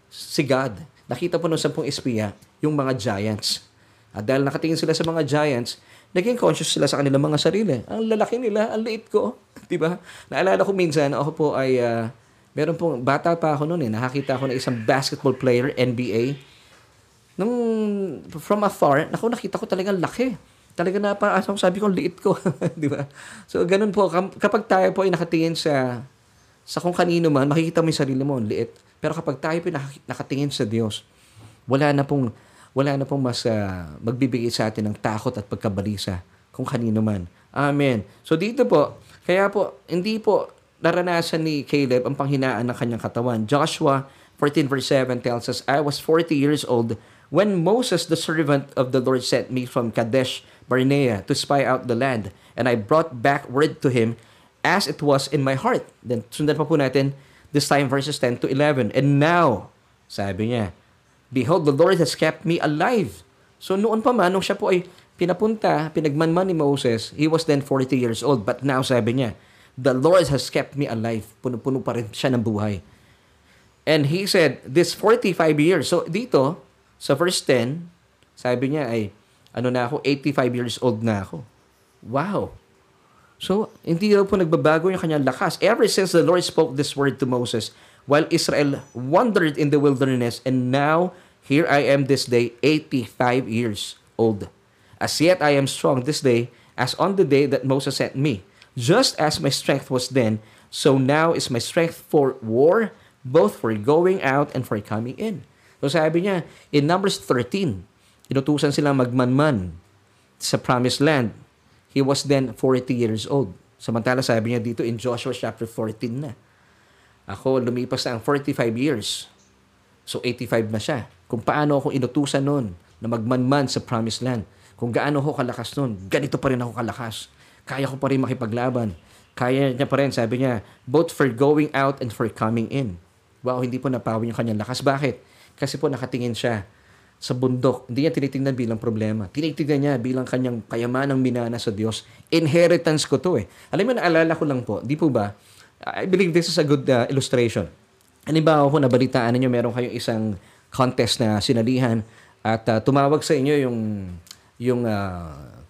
[SPEAKER 1] si God. Nakita po nung sampung espiya yung mga giants. At dahil nakatingin sila sa mga giants, naging conscious sila sa kanilang mga sarili. Ang lalaki nila, ang liit ko. Di ba? Naalala ko minsan, ako po ay, ah, meron pong, bata pa ako noon eh, nakakita ako ng isang basketball player, NBA. Nung from afar, naku, nakita ko talagang laki. Talaga na pa, asang sabi ko, liit ko. Di ba? So, ganun po. Kapag tayo po ay nakatingin sa sa kung kanino man, makikita mo yung sarili mo, liit. Pero kapag tayo po nak- nakatingin sa Diyos, wala na pong wala na pong mas ah, magbibigay sa atin ng takot at pagkabalisa kung kanino man. Amen. So dito po, kaya po, hindi po naranasan ni Caleb ang panghinaan ng kanyang katawan. Joshua 14 verse 7 tells us, I was 40 years old when Moses, the servant of the Lord, sent me from Kadesh Barnea to spy out the land. And I brought back word to him as it was in my heart. Then sundan pa po natin, this time verses 10 to 11. And now, sabi niya, Behold, the Lord has kept me alive. So noon pa man, nung siya po ay pinapunta, pinagmanman ni Moses, he was then 40 years old. But now, sabi niya, the Lord has kept me alive. Puno-puno pa rin siya ng buhay. And he said, this 45 years. So dito, sa verse 10, sabi niya ay, ano na ako, 85 years old na ako. Wow. So, hindi raw po nagbabago yung kanyang lakas. Ever since the Lord spoke this word to Moses, while Israel wandered in the wilderness, and now here I am this day, 85 years old. As yet I am strong this day, as on the day that Moses sent me. Just as my strength was then, so now is my strength for war, both for going out and for coming in. So sabi niya, in Numbers 13, inutusan silang magmanman sa promised land. He was then 40 years old. Samantala sabi niya dito in Joshua chapter 14 na. Ako, lumipas na ang 45 years. So, 85 na siya. Kung paano ako inutusan noon na magmanman sa promised land. Kung gaano ako kalakas noon, ganito pa rin ako kalakas. Kaya ko pa rin makipaglaban. Kaya niya pa rin, sabi niya, both for going out and for coming in. Wow, hindi po napawi yung kanyang lakas. Bakit? Kasi po nakatingin siya sa bundok. Hindi niya tinitingnan bilang problema. Tinitingnan niya bilang kanyang kayamanang minana sa Diyos. Inheritance ko to eh. Alam mo, naalala ko lang po, di po ba, I believe this is a good uh, illustration. Halimbawa po, nabalitaan ninyo, meron kayong isang contest na sinalihan at uh, tumawag sa inyo yung yung uh,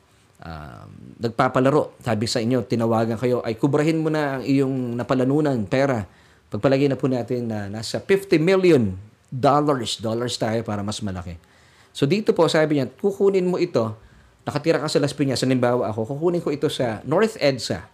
[SPEAKER 1] uh, nagpapalaro. Sabi sa inyo, tinawagan kayo, ay kubrahin mo na ang iyong napalanunan, pera. Pagpalagay na po natin na nasa 50 million dollars. Dollars tayo para mas malaki. So dito po, sabi niya, kukunin mo ito, nakatira ka sa Las Piñas, halimbawa ako, kukunin ko ito sa North EDSA.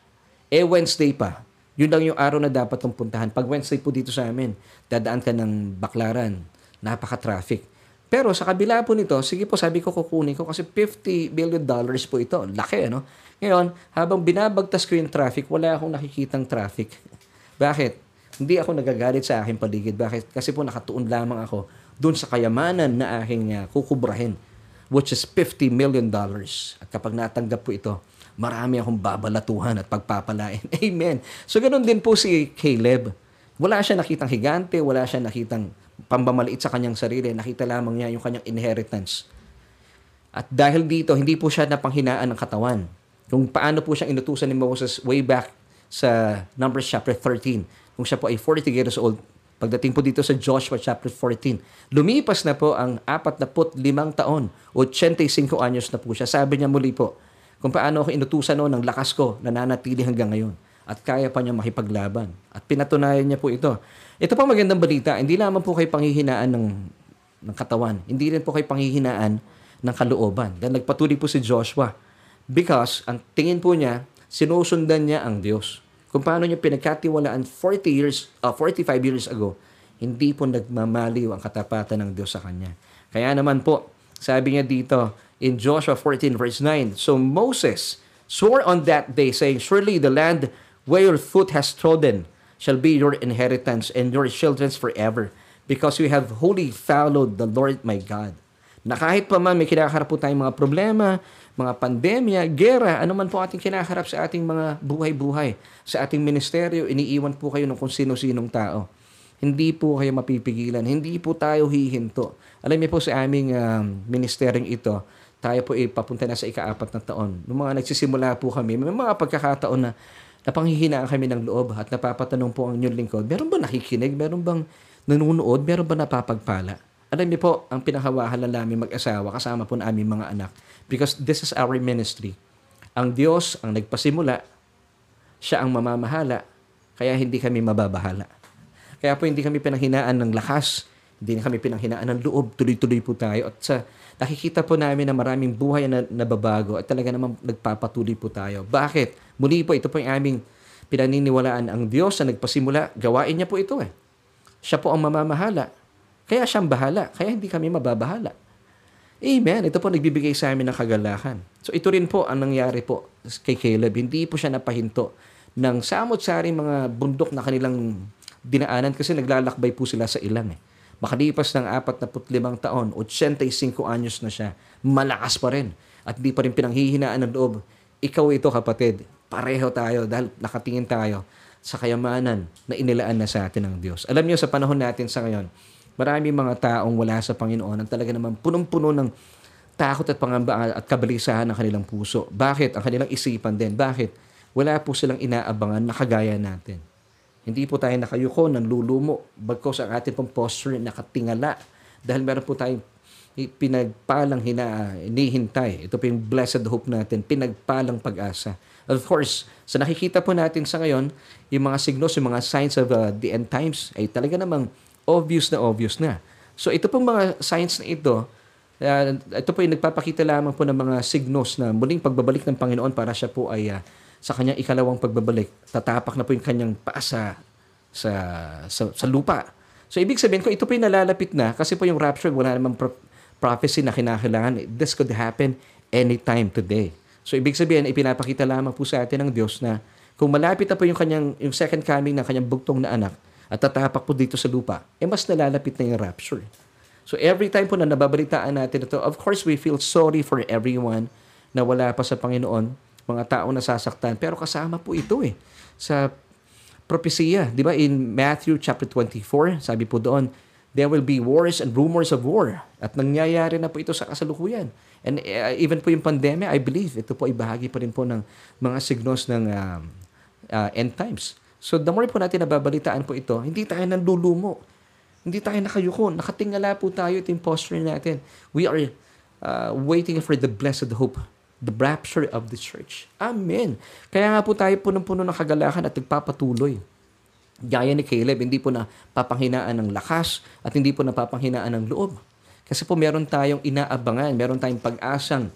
[SPEAKER 1] Eh, Wednesday pa. Yun lang yung araw na dapat kong puntahan. Pag Wednesday po dito sa amin, dadaan ka ng baklaran. Napaka-traffic. Pero sa kabila po nito, sige po, sabi ko kukunin ko kasi 50 billion dollars po ito. Laki, ano? Ngayon, habang binabagtas ko yung traffic, wala akong nakikitang traffic. Bakit? Hindi ako nagagalit sa aking paligid. Bakit? Kasi po nakatuon lamang ako doon sa kayamanan na aking uh, kukubrahin, which is 50 million dollars. At kapag natanggap po ito, marami akong babalatuhan at pagpapalain. Amen. So, ganun din po si Caleb. Wala siya nakitang higante, wala siya nakitang pambamaliit sa kanyang sarili. Nakita lamang niya yung kanyang inheritance. At dahil dito, hindi po siya napanghinaan ng katawan. Kung paano po siya inutusan ni Moses way back sa Numbers chapter 13. Kung siya po ay 40 years old, pagdating po dito sa Joshua chapter 14, lumipas na po ang 45 taon, 85 anyos na po siya. Sabi niya muli po, kung paano ako inutusan noon ng lakas ko, nananatili hanggang ngayon. At kaya pa niya makipaglaban. At pinatunayan niya po ito. Ito pa magandang balita, hindi lamang po kay panghihinaan ng, ng katawan. Hindi rin po kay panghihinaan ng kalooban. Dahil nagpatuloy po si Joshua. Because, ang tingin po niya, sinusundan niya ang Diyos. Kung paano niya pinagkatiwalaan 40 years, uh, 45 years ago, hindi po nagmamaliw ang katapatan ng Diyos sa kanya. Kaya naman po, sabi niya dito in Joshua 14 verse 9, So Moses swore on that day, saying, Surely the land where your foot has trodden shall be your inheritance and your children's forever, because you have wholly followed the Lord my God. Na kahit pa man may kinakaharap po tayong mga problema, mga pandemya, gera, ano man po ating kinaharap sa ating mga buhay-buhay, sa ating ministeryo, iniiwan po kayo ng kung sino-sinong tao. Hindi po kayo mapipigilan. Hindi po tayo hihinto. Alam niyo po sa aming um, ministeryong ito, tayo po ipapunta na sa ikaapat na taon. Nung mga nagsisimula po kami, may mga pagkakataon na napanghihinaan kami ng loob at napapatanong po ang inyong lingkod, meron ba nakikinig? Meron bang nanonood? Meron ba napapagpala? Alam niyo po, ang pinakawahala namin mag-asawa kasama po ng aming mga anak. Because this is our ministry. Ang Diyos ang nagpasimula, siya ang mamamahala, kaya hindi kami mababahala. Kaya po hindi kami pinanghinaan ng lakas, hindi kami pinanghinaan ng loob, tuloy-tuloy po tayo. At sa nakikita po namin na maraming buhay na nababago at talaga naman nagpapatuloy po tayo. Bakit? Muli po, ito po yung aming pinaniniwalaan. Ang Diyos na nagpasimula, gawain niya po ito eh. Siya po ang mamamahala. Kaya siyang bahala. Kaya hindi kami mababahala. Amen. Ito po nagbibigay sa amin ng kagalakan. So ito rin po ang nangyari po kay Caleb. Hindi po siya napahinto ng samot-saring mga bundok na kanilang dinaanan kasi naglalakbay po sila sa ilang eh. Makalipas ng 45 taon, 85 anyos na siya, malakas pa rin. At hindi pa rin pinanghihinaan ng loob. Ikaw ito kapatid, pareho tayo dahil nakatingin tayo sa kayamanan na inilaan na sa atin ng Diyos. Alam niyo sa panahon natin sa ngayon, Marami mga taong wala sa Panginoon ang talaga naman punong-puno ng takot at pangamba at kabalisahan ng kanilang puso. Bakit? Ang kanilang isipan din. Bakit? Wala po silang inaabangan na kagaya natin. Hindi po tayo nakayuko ng lulumo. Bagkos ang ating pong posture nakatingala. Dahil meron po tayong pinagpalang hina, hinihintay. Ito po yung blessed hope natin. Pinagpalang pag-asa. Of course, sa nakikita po natin sa ngayon, yung mga signos, yung mga signs of uh, the end times, ay talaga namang obvious na obvious na. So ito pong mga signs na ito, uh, ito po yung nagpapakita lamang po ng mga signos na muling pagbabalik ng Panginoon para siya po ay uh, sa kanyang ikalawang pagbabalik. Tatapak na po yung kanyang paa sa, sa, sa, sa lupa. So ibig sabihin ko, ito po yung nalalapit na kasi po yung rapture, wala namang pro- prophecy na kinakailangan. This could happen anytime today. So ibig sabihin, ipinapakita lamang po sa atin ng Diyos na kung malapit na po yung kanyang yung second coming ng kanyang bugtong na anak, at tatapak po dito sa lupa, eh mas nalalapit na yung rapture. So every time po na nababalitaan natin ito, of course we feel sorry for everyone na wala pa sa Panginoon, mga tao nasasaktan. Pero kasama po ito eh sa propesya, di ba? In Matthew chapter 24, sabi po doon, there will be wars and rumors of war. At nangyayari na po ito sa kasalukuyan. And uh, even po yung pandemya, I believe, ito po ay bahagi pa rin po ng mga signos ng uh, uh, end times. So the more po natin nababalitaan po ito, hindi tayo nanlulumo. Hindi tayo nakayuko. Nakatingala po tayo ito yung natin. We are uh, waiting for the blessed hope, the rapture of the church. Amen. Kaya nga po tayo punong-puno ng kagalakan at nagpapatuloy. Gaya ni Caleb, hindi po na papanghinaan ng lakas at hindi po na papanghinaan ng loob. Kasi po meron tayong inaabangan, meron tayong pag-asang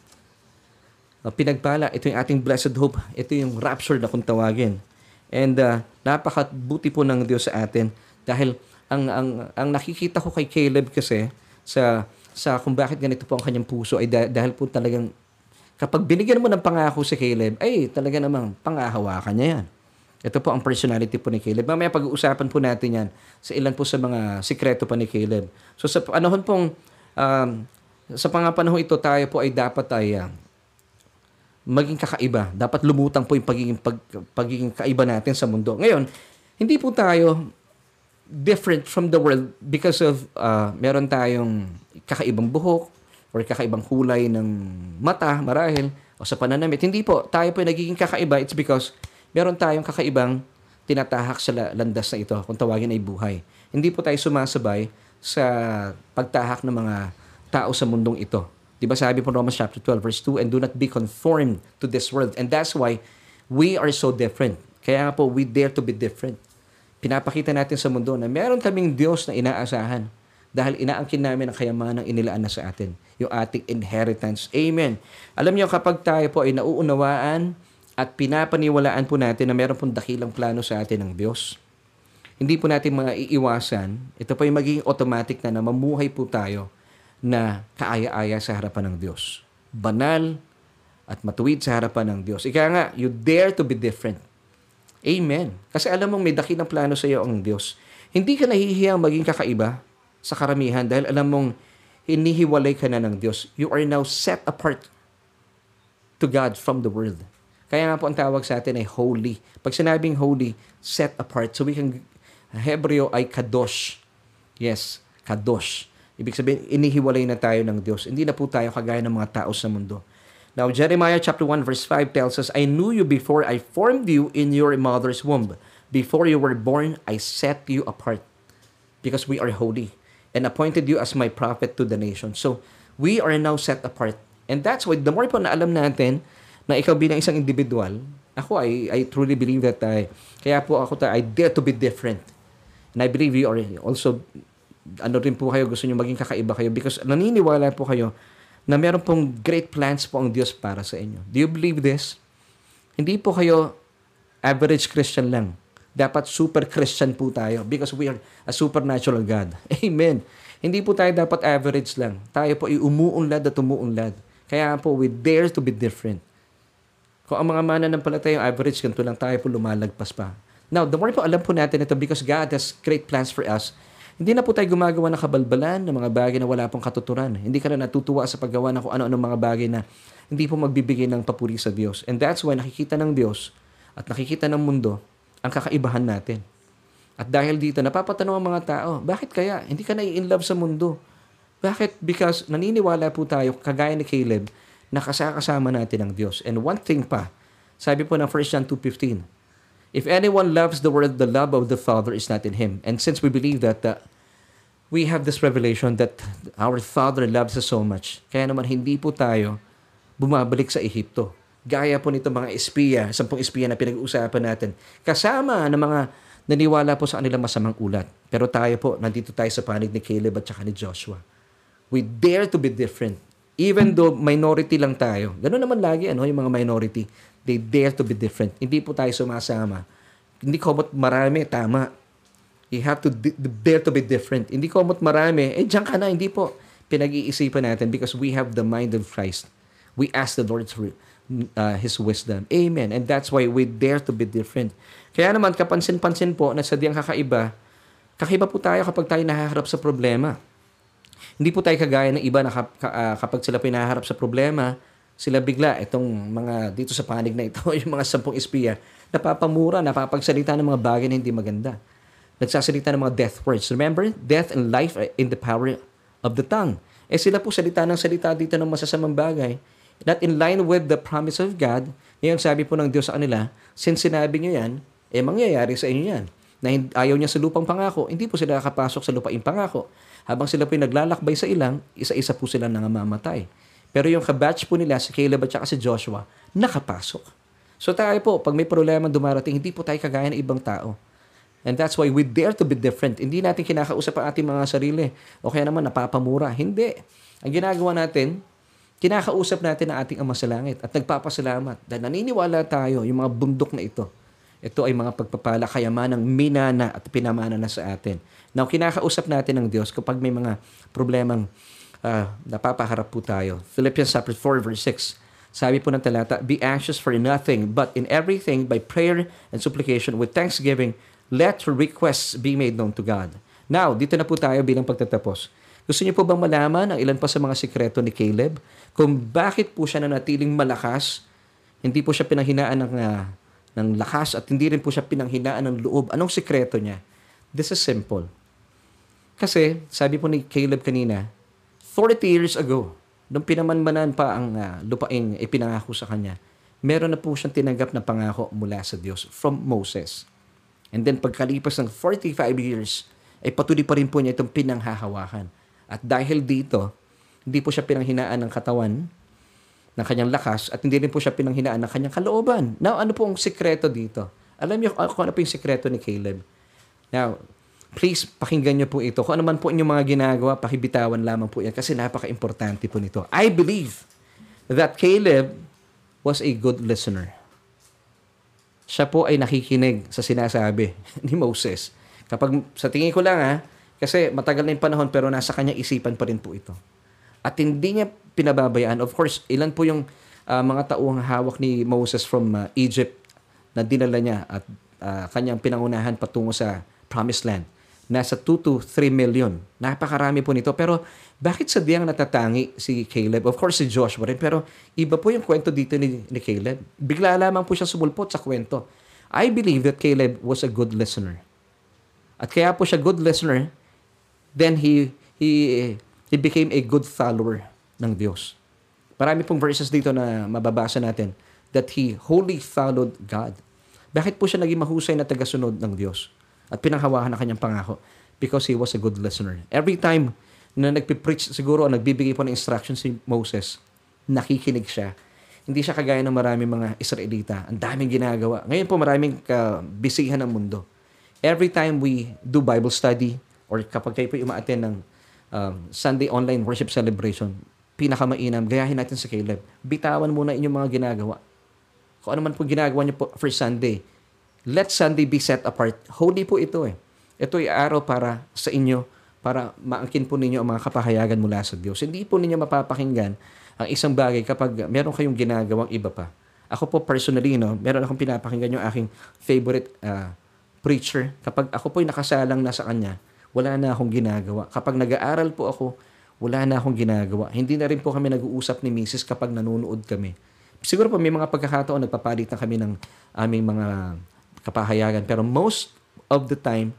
[SPEAKER 1] uh, pinagpala. Ito yung ating blessed hope. Ito yung rapture na kung tawagin. And uh, napakabuti po ng Diyos sa atin dahil ang ang ang nakikita ko kay Caleb kasi sa sa kung bakit ganito po ang kanyang puso ay dahil po talagang kapag binigyan mo ng pangako si Caleb, ay talaga namang pangahawakan niya yan. Ito po ang personality po ni Caleb. Mamaya pag-uusapan po natin yan sa ilan po sa mga sikreto pa ni Caleb. So sa panahon pong, um, sa pangapanahon ito, tayo po ay dapat ay uh, maging kakaiba. Dapat lumutang po yung pagiging, pag, pagiging kaiba natin sa mundo. Ngayon, hindi po tayo different from the world because of uh, meron tayong kakaibang buhok or kakaibang kulay ng mata, marahil, o sa pananamit. Hindi po. Tayo po nagiging kakaiba. It's because meron tayong kakaibang tinatahak sa landas na ito, kung tawagin ay buhay. Hindi po tayo sumasabay sa pagtahak ng mga tao sa mundong ito. Di ba sabi po Romans chapter 12 verse 2, and do not be conformed to this world. And that's why we are so different. Kaya nga po, we dare to be different. Pinapakita natin sa mundo na meron kaming Diyos na inaasahan dahil inaangkin namin ang kayamanang inilaan na sa atin, yung ating inheritance. Amen. Alam niyo, kapag tayo po ay nauunawaan at pinapaniwalaan po natin na meron pong dakilang plano sa atin ng Diyos, hindi po natin mga iiwasan, ito po yung magiging automatic na na mamuhay po tayo na kaaya-aya sa harapan ng Diyos. Banal at matuwid sa harapan ng Diyos. Ika nga, you dare to be different. Amen. Kasi alam mong may dakilang plano sa iyo ang Diyos. Hindi ka nahihiyang maging kakaiba sa karamihan dahil alam mong hinihiwalay ka na ng Diyos. You are now set apart to God from the world. Kaya nga po ang tawag sa atin ay holy. Pag sinabing holy, set apart. So we can, Hebreo ay kadosh. Yes, kadosh. Ibig sabihin, inihiwalay na tayo ng Diyos. Hindi na po tayo kagaya ng mga tao sa mundo. Now, Jeremiah chapter 1 verse 5 tells us, I knew you before I formed you in your mother's womb. Before you were born, I set you apart because we are holy and appointed you as my prophet to the nation. So, we are now set apart. And that's why, the more po na alam natin na ikaw bilang isang individual, ako, I, I truly believe that I, kaya po ako, I dare to be different. And I believe you are also, ano rin po kayo, gusto nyo maging kakaiba kayo because naniniwala po kayo na meron pong great plans po ang Diyos para sa inyo. Do you believe this? Hindi po kayo average Christian lang. Dapat super Christian po tayo because we are a supernatural God. Amen. Hindi po tayo dapat average lang. Tayo po ay umuunlad at umuunlad. Kaya po, we dare to be different. Kung ang mga mana ng palatayang average, ganito lang tayo po lumalagpas pa. Now, the more po alam po natin ito because God has great plans for us, hindi na po tayo gumagawa ng kabalbalan ng mga bagay na wala pong katuturan. Hindi ka na natutuwa sa paggawa ng kung ano-ano mga bagay na hindi po magbibigay ng papuri sa Diyos. And that's why nakikita ng Diyos at nakikita ng mundo ang kakaibahan natin. At dahil dito, napapatanong ang mga tao, bakit kaya? Hindi ka na in love sa mundo. Bakit? Because naniniwala po tayo, kagaya ni Caleb, na kasakasama natin ang Diyos. And one thing pa, sabi po ng 1 John 2.15, If anyone loves the word, the love of the Father is not in him. And since we believe that uh, we have this revelation that our Father loves us so much, kaya naman hindi po tayo bumabalik sa Ehipto. Gaya po nito mga espiya, sampung espiya na pinag-uusapan natin. Kasama ng mga naniwala po sa kanilang masamang ulat. Pero tayo po, nandito tayo sa panig ni Caleb at saka ni Joshua. We dare to be different. Even though minority lang tayo. Ganun naman lagi, ano, yung mga minority. They dare to be different. Hindi po tayo sumasama. Hindi komot marami, tama. You have to dare to be different. Hindi komot marami, eh diyan ka na. Hindi po. Pinag-iisipan natin because we have the mind of Christ. We ask the Lord uh, His wisdom. Amen. And that's why we dare to be different. Kaya naman, kapansin-pansin po na sadyang kakaiba, kakaiba po tayo kapag tayo nahaharap sa problema. Hindi po tayo kagaya ng iba na uh, kapag sila pinaharap sa problema, sila bigla, itong mga dito sa panig na ito, yung mga sampung espiya, napapamura, napapagsalita ng mga bagay na hindi maganda. Nagsasalita ng mga death words. Remember, death and life are in the power of the tongue. Eh sila po salita ng salita dito ng masasamang bagay. Not in line with the promise of God. Ngayon sabi po ng Diyos sa kanila, since sinabi nyo yan, eh mangyayari sa inyo yan. Na ayaw niya sa lupang pangako, hindi po sila kakapasok sa lupaing pangako. Habang sila po naglalakbay sa ilang, isa-isa po sila nangangamatay. Pero yung kabatch po nila, si Caleb at si Joshua, nakapasok. So tayo po, pag may problema dumarating, hindi po tayo kagaya ng ibang tao. And that's why we dare to be different. Hindi natin kinakausap ang ating mga sarili. O kaya naman napapamura. Hindi. Ang ginagawa natin, kinakausap natin ang ating Ama sa Langit at nagpapasalamat dahil naniniwala tayo yung mga bundok na ito. Ito ay mga pagpapala, kayamanang minana at pinamana na sa atin. Now, kinakausap natin ng Diyos kapag may mga problemang uh, napapaharap po tayo. Philippians chapter 4 verse 6. Sabi po ng talata, Be anxious for nothing, but in everything by prayer and supplication with thanksgiving, let your requests be made known to God. Now, dito na po tayo bilang pagtatapos. Gusto niyo po bang malaman ang ilan pa sa mga sikreto ni Caleb? Kung bakit po siya nanatiling malakas, hindi po siya pinanghinaan ng, uh, ng lakas at hindi rin po siya pinanghinaan ng loob. Anong sikreto niya? This is simple. Kasi, sabi po ni Caleb kanina, 40 years ago, nung pinamanmanan pa ang uh, lupaing ipinangako sa kanya, meron na po siyang tinanggap na pangako mula sa Diyos from Moses. And then pagkalipas ng 45 years, ay patuloy pa rin po niya itong pinanghahawakan. At dahil dito, hindi po siya pinanghinaan ng katawan, ng kanyang lakas, at hindi rin po siya pinanghinaan ng kanyang kalooban. Now, ano po ang sikreto dito? Alam niyo kung ano po yung sikreto ni Caleb? Now, please pakinggan niyo po ito. Kung ano man po inyong mga ginagawa, pakibitawan lamang po yan kasi napaka-importante po nito. I believe that Caleb was a good listener siya po ay nakikinig sa sinasabi ni Moses. Kapag sa tingin ko lang ha, kasi matagal na yung panahon pero nasa kanyang isipan pa rin po ito. At hindi niya pinababayaan. Of course, ilan po yung uh, mga tauhang hawak ni Moses from uh, Egypt na dinala niya at uh, kanyang pinangunahan patungo sa Promised Land. Nasa 2 to 3 million. Napakarami po nito. Pero bakit sadyang natatangi si Caleb? Of course, si Joshua rin. Pero iba po yung kwento dito ni, ni Caleb. Bigla lamang po siya sumulpot sa kwento. I believe that Caleb was a good listener. At kaya po siya good listener, then he he he became a good follower ng Diyos. Marami pong verses dito na mababasa natin that he wholly followed God. Bakit po siya naging mahusay na tagasunod ng Diyos? At pinanghawakan ng kanyang pangako? Because he was a good listener. Every time na nagpipreach siguro o nagbibigay po ng instruction si Moses, nakikinig siya. Hindi siya kagaya ng maraming mga Israelita. Ang daming ginagawa. Ngayon po maraming kabisihan ng mundo. Every time we do Bible study or kapag kayo po umaattend ng um, Sunday online worship celebration, pinakamainam, gayahin natin sa Caleb. Bitawan muna inyong mga ginagawa kung ano man po ginagawa niyo po for Sunday, let Sunday be set apart. Holy po ito eh. Ito ay araw para sa inyo, para maangkin po ninyo ang mga kapahayagan mula sa Diyos. Hindi po ninyo mapapakinggan ang isang bagay kapag meron kayong ginagawang iba pa. Ako po personally, no, meron akong pinapakinggan yung aking favorite uh, preacher. Kapag ako po'y nakasalang na sa kanya, wala na akong ginagawa. Kapag nag-aaral po ako, wala na akong ginagawa. Hindi na rin po kami nag-uusap ni Mrs. kapag nanonood kami siguro po may mga pagkakataon nagpapalit na kami ng aming mga kapahayagan. Pero most of the time,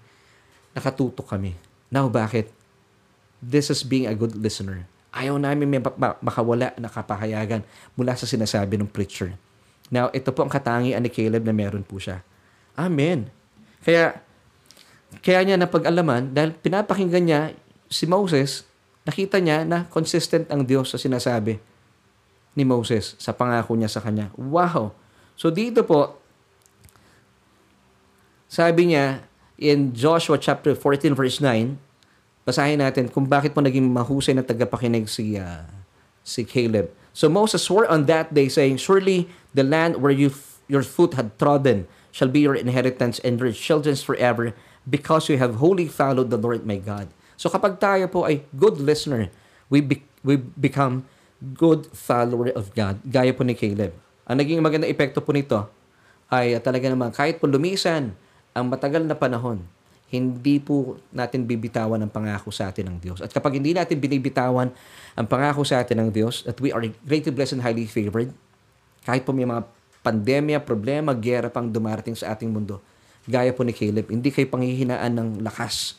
[SPEAKER 1] nakatutok kami. Now, bakit? This is being a good listener. Ayaw namin may makawala na kapahayagan mula sa sinasabi ng preacher. Now, ito po ang katangian ni Caleb na meron po siya. Amen. Kaya, kaya niya napag-alaman, dahil pinapakinggan niya si Moses, nakita niya na consistent ang Diyos sa sinasabi ni Moses sa pangako niya sa kanya. Wow! So dito po, sabi niya in Joshua chapter 14 verse 9, basahin natin kung bakit po naging mahusay na tagapakinig si, uh, si Caleb. So Moses swore on that day saying, Surely the land where you your foot had trodden shall be your inheritance and your children's forever because you have wholly followed the Lord my God. So kapag tayo po ay good listener, we, be, we become good follower of God, gaya po ni Caleb. Ang naging maganda epekto po nito ay talaga naman kahit po lumisan ang matagal na panahon, hindi po natin bibitawan ang pangako sa atin ng Diyos. At kapag hindi natin binibitawan ang pangako sa atin ng Diyos, that we are greatly blessed and highly favored, kahit po may mga pandemya, problema, gera pang dumarating sa ating mundo, gaya po ni Caleb, hindi kayo panghihinaan ng lakas.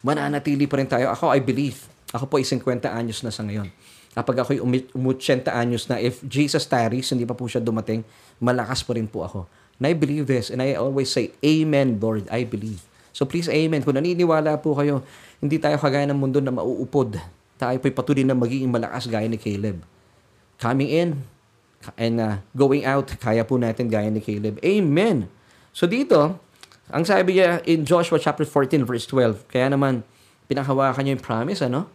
[SPEAKER 1] Mananatili pa rin tayo. Ako, I believe, ako po ay 50 anyos na sa ngayon kapag ako'y umutyenta anyos na, if Jesus tarries, hindi pa po siya dumating, malakas po rin po ako. And I believe this, and I always say, Amen, Lord, I believe. So please, Amen. Kung naniniwala po kayo, hindi tayo kagaya ng mundo na mauupod. Tayo po'y patuloy na magiging malakas gaya ni Caleb. Coming in and uh, going out, kaya po natin gaya ni Caleb. Amen. So dito, ang sabi niya in Joshua chapter 14 verse 12, kaya naman pinanghawakan niya yung promise, ano?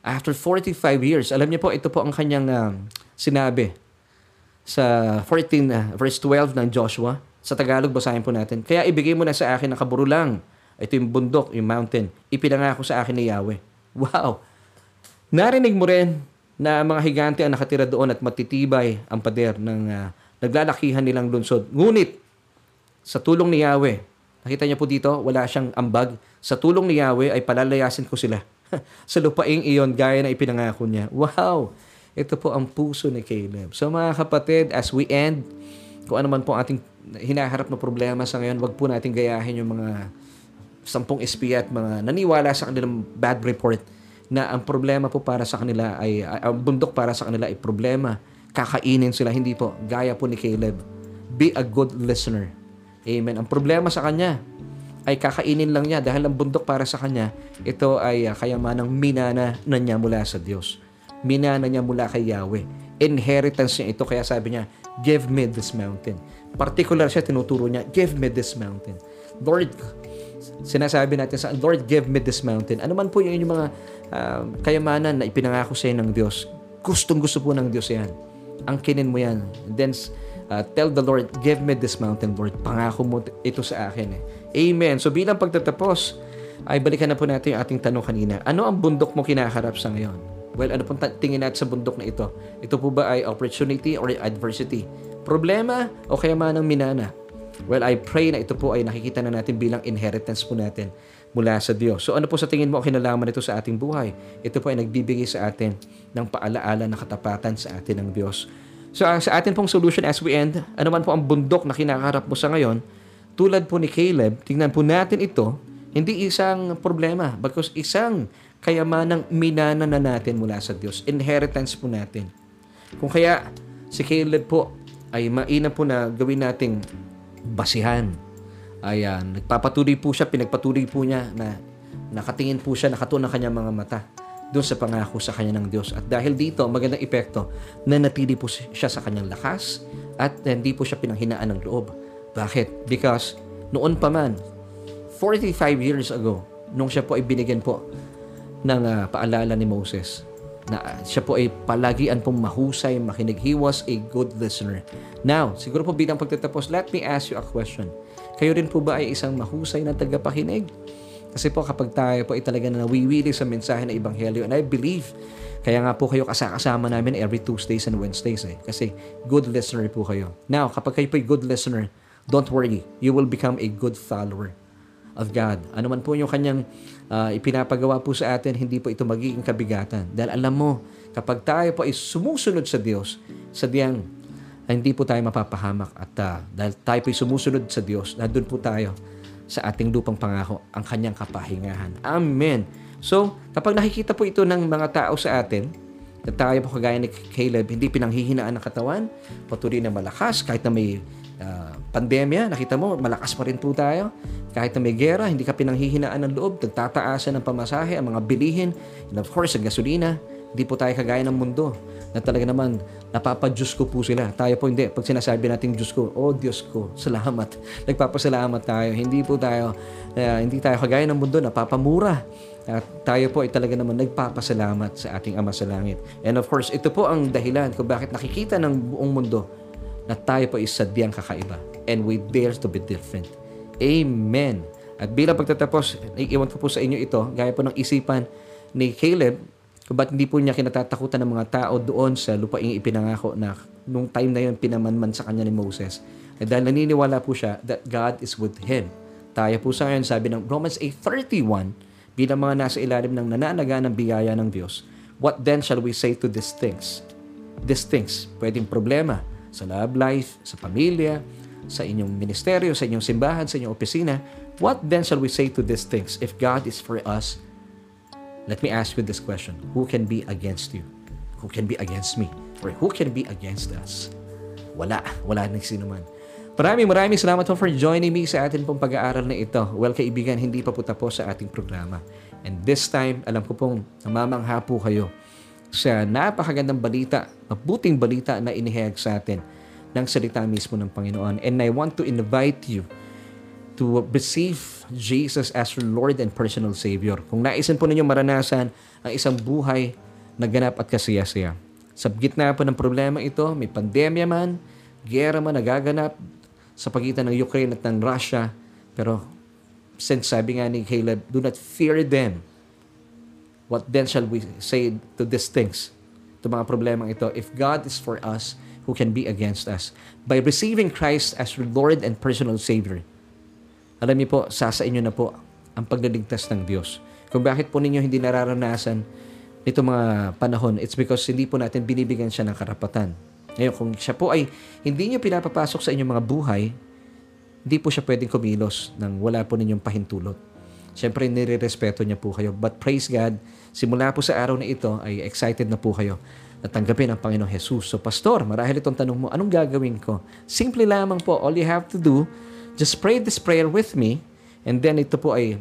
[SPEAKER 1] After 45 years, alam niyo po, ito po ang kanyang uh, sinabi sa 14 uh, verse 12 ng Joshua. Sa Tagalog, basahin po natin. Kaya ibigay mo na sa akin ang kaburulang. Ito yung bundok, yung mountain. Ipinangako sa akin ni Yahweh. Wow! Narinig mo rin na mga higante ang nakatira doon at matitibay ang pader ng uh, naglalakihan nilang lunsod. Ngunit, sa tulong ni Yahweh, nakita niyo po dito, wala siyang ambag. Sa tulong ni Yahweh ay palalayasin ko sila sa lupaing iyon gaya na ipinangako niya. Wow! Ito po ang puso ni Caleb. So mga kapatid, as we end, kung ano man po ating hinaharap na problema sa ngayon, wag po natin gayahin yung mga sampung espiya at mga naniwala sa kanilang bad report na ang problema po para sa kanila ay, ang bundok para sa kanila ay problema. Kakainin sila, hindi po. Gaya po ni Caleb. Be a good listener. Amen. Ang problema sa kanya, ay kakainin lang niya dahil ang bundok para sa kanya, ito ay uh, kayamanang minana na niya mula sa Diyos. Minana niya mula kay Yahweh. Inheritance niya ito, kaya sabi niya, give me this mountain. Particular siya, tinuturo niya, give me this mountain. Lord, sinasabi natin sa Lord, give me this mountain. Ano man po yung, yung mga uh, kayamanan na ipinangako sa ng Diyos, gustong gusto po ng Diyos yan. Angkinin mo yan. And then, uh, tell the Lord, give me this mountain, Lord. Pangako mo ito sa akin eh. Amen. So bilang pagtatapos, ay balikan na po natin yung ating tanong kanina. Ano ang bundok mo kinaharap sa ngayon? Well, ano pong tingin natin sa bundok na ito? Ito po ba ay opportunity or adversity? Problema o kaya man ang minana? Well, I pray na ito po ay nakikita na natin bilang inheritance po natin mula sa Diyos. So ano po sa tingin mo ang kinalaman nito sa ating buhay? Ito po ay nagbibigay sa atin ng paalaala na katapatan sa atin ng Diyos. So sa atin pong solution as we end, ano man po ang bundok na kinakaharap mo sa ngayon, tulad po ni Caleb, tingnan po natin ito, hindi isang problema, because isang kayamanang minana na natin mula sa Diyos. Inheritance po natin. Kung kaya si Caleb po ay mainam po na gawin nating basihan. Ayan, nagpapatuloy po siya, pinagpatuloy po niya na nakatingin po siya, nakatuon ang kanyang mga mata doon sa pangako sa kanya ng Diyos. At dahil dito, magandang epekto na natili po siya sa kanyang lakas at hindi po siya pinanghinaan ng loob. Bakit? Because noon pa man, 45 years ago, nung siya po ay binigyan po ng uh, paalala ni Moses, na siya po ay palagian pong mahusay, makinig. He was a good listener. Now, siguro po bilang pagtatapos, let me ask you a question. Kayo rin po ba ay isang mahusay na tagapakinig? Kasi po kapag tayo po ay talaga na nawiwili sa mensahe ng Ebanghelyo, and I believe, kaya nga po kayo kasama namin every Tuesdays and Wednesdays eh. Kasi good listener po kayo. Now, kapag kayo po ay good listener, don't worry, you will become a good follower of God. Ano man po yung kanyang uh, ipinapagawa po sa atin, hindi po ito magiging kabigatan. Dahil alam mo, kapag tayo po ay sumusunod sa Diyos, sadyang ay hindi po tayo mapapahamak at uh, dahil tayo po ay sumusunod sa Diyos, nandun po tayo sa ating lupang pangako, ang kanyang kapahingahan. Amen. So, kapag nakikita po ito ng mga tao sa atin, na tayo po kagaya ni Caleb, hindi pinanghihinaan ng katawan, patuloy na malakas, kahit na may uh, pandemya, nakita mo, malakas pa rin po tayo. Kahit na may gera, hindi ka pinanghihinaan ng loob, nagtataasan ng pamasahe, ang mga bilihin, and of course, ang gasolina. Hindi po tayo kagaya ng mundo na talaga naman napapadyos ko po sila. Tayo po hindi. Pag sinasabi natin Diyos ko, oh Diyos ko, salamat. Nagpapasalamat tayo. Hindi po tayo, uh, hindi tayo kagaya ng mundo, napapamura. At tayo po ay talaga naman nagpapasalamat sa ating Ama sa Langit. And of course, ito po ang dahilan kung bakit nakikita ng buong mundo na tayo po ay sadyang kakaiba. And we dare to be different. Amen. At bilang pagtatapos, iiwan ko po sa inyo ito, gaya po ng isipan ni Caleb, kung ba't hindi po niya kinatatakutan ng mga tao doon sa lupaing ipinangako na nung time na yun pinamanman sa kanya ni Moses. At dahil naniniwala po siya that God is with him. Tayo po sa ngayon, sabi ng Romans 8.31, bilang mga nasa ilalim ng nananaga ng biyaya ng Diyos, what then shall we say to these things? These things, pwedeng problema sa love life, sa pamilya, sa inyong ministeryo, sa inyong simbahan, sa inyong opisina, what then shall we say to these things? If God is for us, let me ask you this question. Who can be against you? Who can be against me? Or who can be against us? Wala. Wala nang sino man. Maraming maraming salamat po for joining me sa atin pong pag-aaral na ito. Well, kaibigan, hindi pa po tapos sa ating programa. And this time, alam ko pong namamangha po kayo sa napakagandang balita, mabuting balita na inihayag sa atin ng salita mismo ng Panginoon. And I want to invite you to receive Jesus as your Lord and personal Savior. Kung naisin po ninyo maranasan ang isang buhay na ganap at kasiyasiya. Sa gitna po ng problema ito, may pandemya man, gera man nagaganap sa pagitan ng Ukraine at ng Russia. Pero since sabi nga ni Caleb, do not fear them. What then shall we say to these things? To mga problema ito, if God is for us, who can be against us. By receiving Christ as Lord and personal Savior, alam niyo po, sasa inyo na po ang pagliligtas ng Diyos. Kung bakit po ninyo hindi nararanasan nito mga panahon, it's because hindi po natin binibigyan siya ng karapatan. Ngayon, kung siya po ay hindi niyo pinapapasok sa inyong mga buhay, hindi po siya pwedeng kumilos nang wala po ninyong pahintulot. Siyempre, nire-respeto niya po kayo. But praise God, simula po sa araw na ito ay excited na po kayo na tanggapin ang Panginoong Jesus. So, Pastor, marahil itong tanong mo, anong gagawin ko? Simple lamang po. All you have to do, just pray this prayer with me, and then ito po ay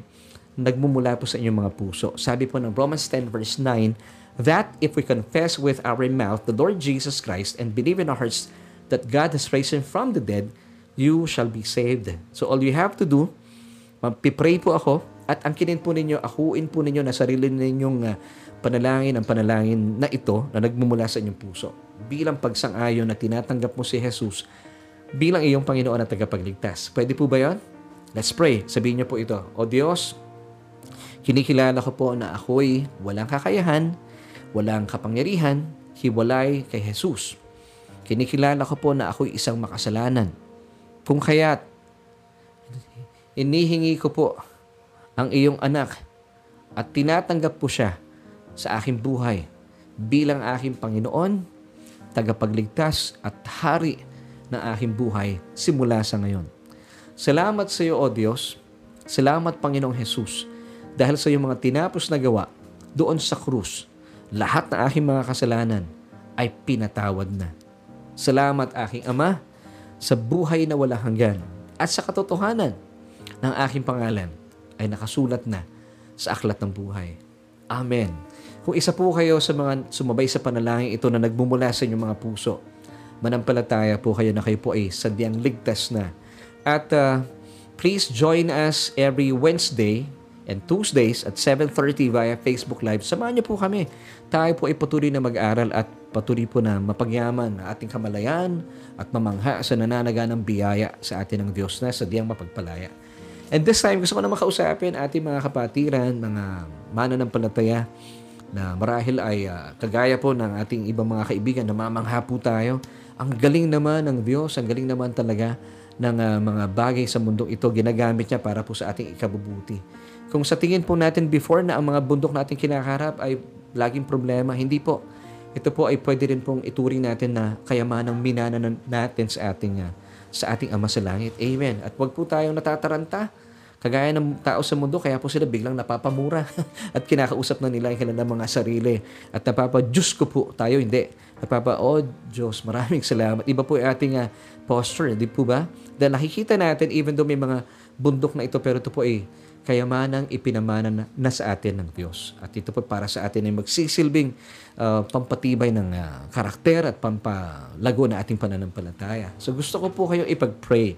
[SPEAKER 1] nagmumula po sa inyong mga puso. Sabi po ng Romans 10 verse 9, that if we confess with our mouth the Lord Jesus Christ and believe in our hearts that God has raised Him from the dead, you shall be saved. So all you have to do, magpipray po ako, at angkinin po ninyo, akuin po ninyo na sarili ninyong uh, panalangin ang panalangin na ito na nagmumula sa inyong puso bilang pagsang-ayon na tinatanggap mo si Jesus bilang iyong Panginoon at tagapagligtas. Pwede po ba yon? Let's pray. Sabihin niyo po ito, O Diyos, kinikilala ko po na ako'y walang kakayahan, walang kapangyarihan, hiwalay kay Jesus. Kinikilala ko po na ako'y isang makasalanan. Kung kaya't, inihingi ko po ang iyong anak at tinatanggap po siya sa aking buhay bilang aking Panginoon, tagapagligtas at hari ng aking buhay simula sa ngayon. Salamat sa iyo, O Diyos. Salamat, Panginoong Jesus, dahil sa iyong mga tinapos na gawa doon sa krus, lahat ng aking mga kasalanan ay pinatawad na. Salamat, aking Ama, sa buhay na wala hanggan at sa katotohanan ng aking pangalan ay nakasulat na sa aklat ng buhay. Amen. Kung isa po kayo sa mga sumabay sa panalangin ito na nagmumula sa inyong mga puso, manampalataya po kayo na kayo po ay sadyang ligtas na. At uh, please join us every Wednesday and Tuesdays at 7.30 via Facebook Live. Samahan niyo po kami. Tayo po ay patuloy na mag-aral at patuloy po na mapagyaman na ating kamalayan at mamangha sa nananaga ng biyaya sa atin ng Diyos na sadyang mapagpalaya. And this time, gusto ko na makausapin ating mga kapatiran, mga mananampalataya na marahil ay uh, kagaya po ng ating ibang mga kaibigan na mamangha po tayo. Ang galing naman ng Diyos, ang galing naman talaga ng uh, mga bagay sa mundo ito, ginagamit niya para po sa ating ikabubuti. Kung sa tingin po natin before na ang mga bundok natin kinakaharap ay laging problema, hindi po. Ito po ay pwede rin pong ituring natin na kayamanang minana natin sa ating, uh, sa ating Ama sa Langit. Amen. At wag po tayong natataranta. Kagaya ng tao sa mundo, kaya po sila biglang napapamura at kinakausap na nila yung mga sarili. At napapa, Diyos ko po, tayo hindi. Napapa, oh Diyos, maraming salamat. Iba po yung ating uh, posture, di po ba? Dahil nakikita natin, even though may mga bundok na ito, pero ito po ay kayamanang ipinamana na, sa atin ng Diyos. At ito po para sa atin ay magsisilbing uh, pampatibay ng uh, karakter at pampalago na ating pananampalataya. So gusto ko po kayong ipag-pray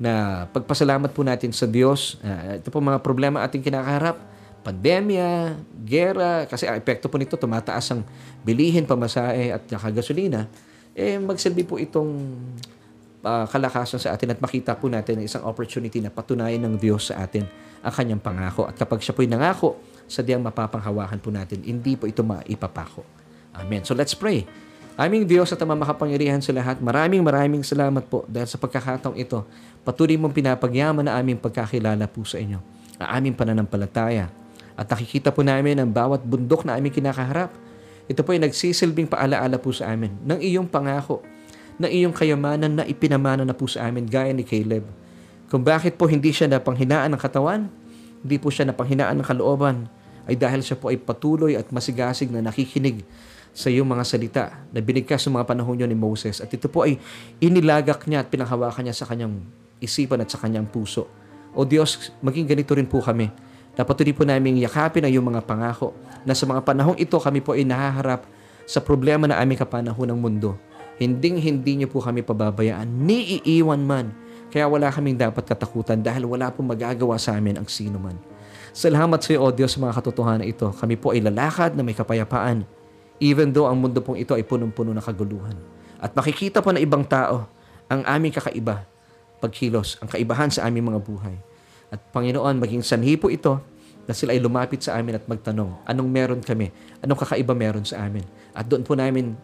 [SPEAKER 1] na pagpasalamat po natin sa Diyos. Uh, ito po mga problema ating kinakaharap. Pandemya, gera, kasi ang epekto po nito, tumataas ang bilihin, pamasahe at gasolina. Eh, magsilbi po itong uh, kalakasan sa atin at makita po natin ang isang opportunity na patunayan ng Diyos sa atin ang kanyang pangako. At kapag siya po'y nangako, sadyang mapapanghawakan po natin, hindi po ito maipapako. Amen. So let's pray. Aming Diyos at ang makapangyarihan sa lahat, maraming maraming salamat po dahil sa pagkakataong ito, patuloy mong pinapagyaman na aming pagkakilala po sa inyo, ang aming pananampalataya. At nakikita po namin ang bawat bundok na aming kinakaharap. Ito po ay nagsisilbing paalaala po sa amin ng iyong pangako na iyong kayamanan na ipinamana na po sa amin gaya ni Caleb. Kung bakit po hindi siya napanghinaan ng katawan, hindi po siya napanghinaan ng kalooban, ay dahil siya po ay patuloy at masigasig na nakikinig sa iyong mga salita na binigkas sa mga panahon niyo ni Moses. At ito po ay inilagak niya at pinanghawakan niya sa kanyang isipan at sa kanyang puso. O Diyos, maging ganito rin po kami. Napatuloy po namin yakapin ang iyong mga pangako na sa mga panahong ito kami po ay nahaharap sa problema na aming kapanahon ng mundo Hinding-hindi niyo po kami pababayaan, ni iiwan man. Kaya wala kaming dapat katakutan dahil wala pong magagawa sa amin ang sino man. Salamat sa iyo, O Diyos, sa mga katotohanan ito. Kami po ay lalakad na may kapayapaan, even though ang mundo pong ito ay punong-puno ng kaguluhan. At makikita po na ibang tao ang aming kakaiba, pagkilos, ang kaibahan sa aming mga buhay. At Panginoon, maging sanhi po ito na sila ay lumapit sa amin at magtanong, anong meron kami? Anong kakaiba meron sa amin? At doon po namin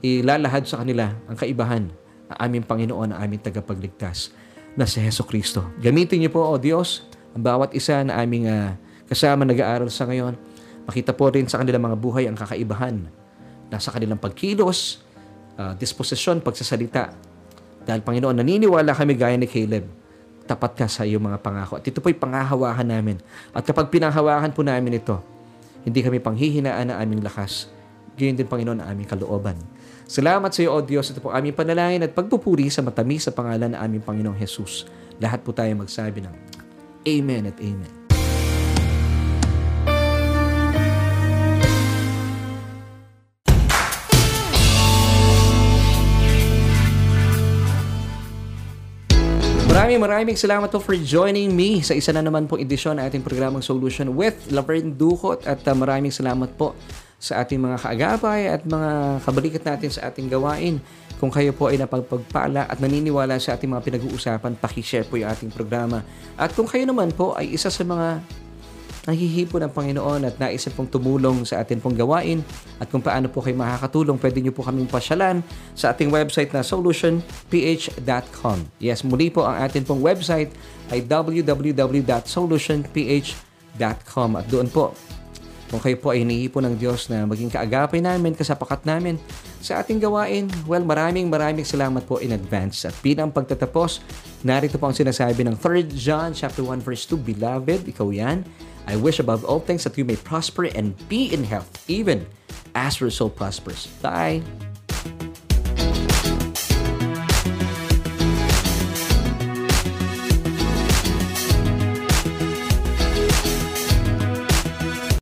[SPEAKER 1] ilalahad sa kanila ang kaibahan ng aming Panginoon, ang aming tagapagligtas na si Heso Kristo. Gamitin niyo po, O Diyos, ang bawat isa na aming uh, kasama nag-aaral sa ngayon. Makita po rin sa kanilang mga buhay ang kakaibahan na sa kanilang pagkilos, uh, disposisyon, pagsasalita. Dahil Panginoon, naniniwala kami gaya ni Caleb, tapat ka sa iyong mga pangako. At ito po'y pangahawakan namin. At kapag pinahawakan po namin ito, hindi kami panghihinaan ng aming lakas. Gayon din, Panginoon, ang aming kalooban. Salamat sa iyo, O Diyos. Ito po aming panalangin at pagpupuri sa matamis sa pangalan ng aming Panginoong Jesus. Lahat po tayo magsabi ng Amen at Amen. Maraming maraming salamat po for joining me sa isa na naman pong edisyon ng ating programang Solution with Laverne Ducot at uh, maraming salamat po sa ating mga kaagapay at mga kabalikat natin sa ating gawain. Kung kayo po ay napagpagpala at naniniwala sa ating mga pinag-uusapan, pakishare po yung ating programa. At kung kayo naman po ay isa sa mga nahihipo ng Panginoon at naisip pong tumulong sa atin pong gawain at kung paano po kayo makakatulong, pwede nyo po kaming pasyalan sa ating website na solutionph.com. Yes, muli po ang ating pong website ay www.solutionph.com at doon po kung kayo po ay hinihipo ng Diyos na maging kaagapay namin, kasapakat namin sa ating gawain, well, maraming maraming salamat po in advance. At bilang pagtatapos, narito po ang sinasabi ng 3 John chapter 1 verse 2, Beloved, ikaw yan, I wish above all things that you may prosper and be in health, even as your soul prospers. Bye!